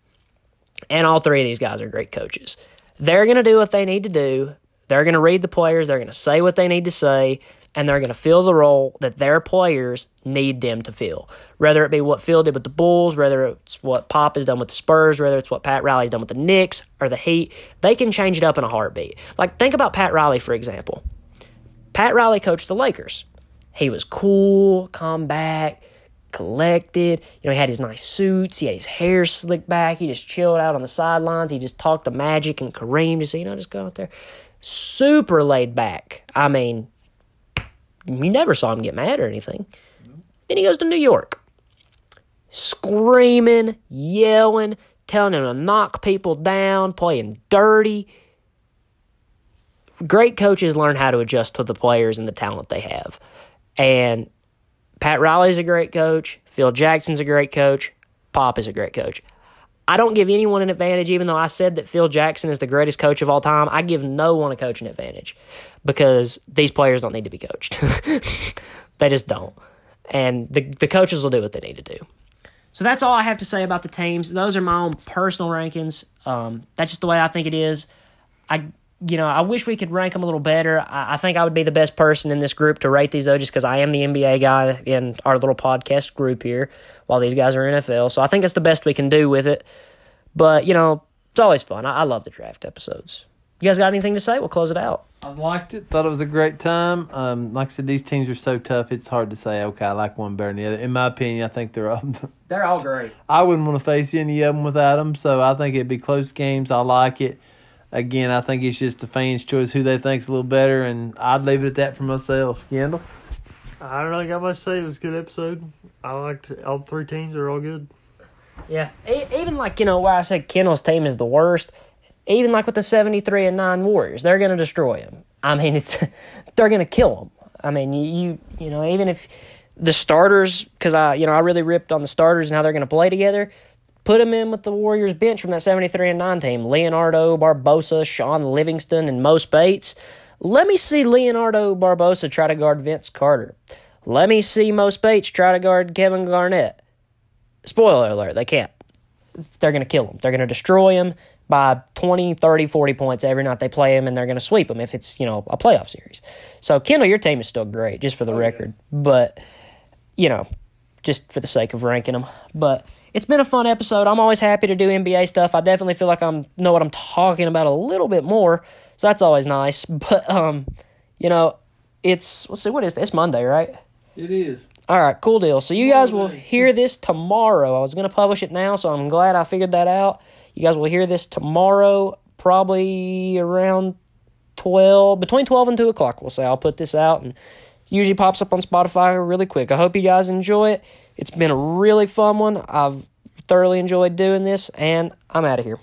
And all three of these guys are great coaches. They're going to do what they need to do. They're going to read the players. They're going to say what they need to say and they're going to fill the role that their players need them to fill. Whether it be what Phil did with the Bulls, whether it's what Pop has done with the Spurs, whether it's what Pat Riley's done with the Knicks or the Heat, they can change it up in a heartbeat. Like, think about Pat Riley, for example. Pat Riley coached the Lakers. He was cool, calm back, collected. You know, he had his nice suits. He had his hair slicked back. He just chilled out on the sidelines. He just talked to Magic and Kareem. Just, you know, just go out there. Super laid back. I mean, you never saw him get mad or anything. Then he goes to New York, screaming, yelling, telling him to knock people down, playing dirty. Great coaches learn how to adjust to the players and the talent they have. And Pat Riley's a great coach. Phil Jackson's a great coach. Pop is a great coach. I don't give anyone an advantage, even though I said that Phil Jackson is the greatest coach of all time. I give no one a coaching advantage because these players don't need to be coached. they just don't. And the, the coaches will do what they need to do. So that's all I have to say about the teams. Those are my own personal rankings. Um, that's just the way I think it is. I you know, I wish we could rank them a little better. I, I think I would be the best person in this group to rate these, though, just because I am the NBA guy in our little podcast group here, while these guys are NFL. So I think that's the best we can do with it. But, you know, it's always fun. I, I love the draft episodes. You guys got anything to say? We'll close it out. I liked it. Thought it was a great time. Um, like I said, these teams are so tough. It's hard to say. Okay, I like one better than the other. In my opinion, I think they're all. They're all great. I wouldn't want to face any of them without them. So I think it'd be close games. I like it. Again, I think it's just the fans' choice who they think's a little better, and I'd leave it at that for myself. Kendall. I don't really got much to say. It was a good episode. I liked all three teams are all good. Yeah, e- even like you know why I said Kendall's team is the worst. Even like with the seventy three and nine Warriors, they're gonna destroy them. I mean, it's they're gonna kill them. I mean, you you, you know even if the starters, because I you know I really ripped on the starters and how they're gonna play together. Put him in with the Warriors bench from that seventy three and nine team: Leonardo Barbosa, Shaun Livingston, and Mo Bates. Let me see Leonardo Barbosa try to guard Vince Carter. Let me see Mo Bates try to guard Kevin Garnett. Spoiler alert, they can't. They're going to kill him. They're going to destroy him by 20, 30, 40 points every night they play him, and they're going to sweep him if it's, you know, a playoff series. So, Kendall, your team is still great, just for the oh, record. But, you know, just for the sake of ranking them. But it's been a fun episode. I'm always happy to do NBA stuff. I definitely feel like I'm know what I'm talking about a little bit more. So that's always nice. But um, you know, it's let's see, what is this? Monday, right? It is. All right, cool deal. So you guys will hear this tomorrow. I was going to publish it now, so I'm glad I figured that out. You guys will hear this tomorrow, probably around 12, between 12 and 2 o'clock, we'll say. I'll put this out and usually pops up on Spotify really quick. I hope you guys enjoy it. It's been a really fun one. I've thoroughly enjoyed doing this, and I'm out of here.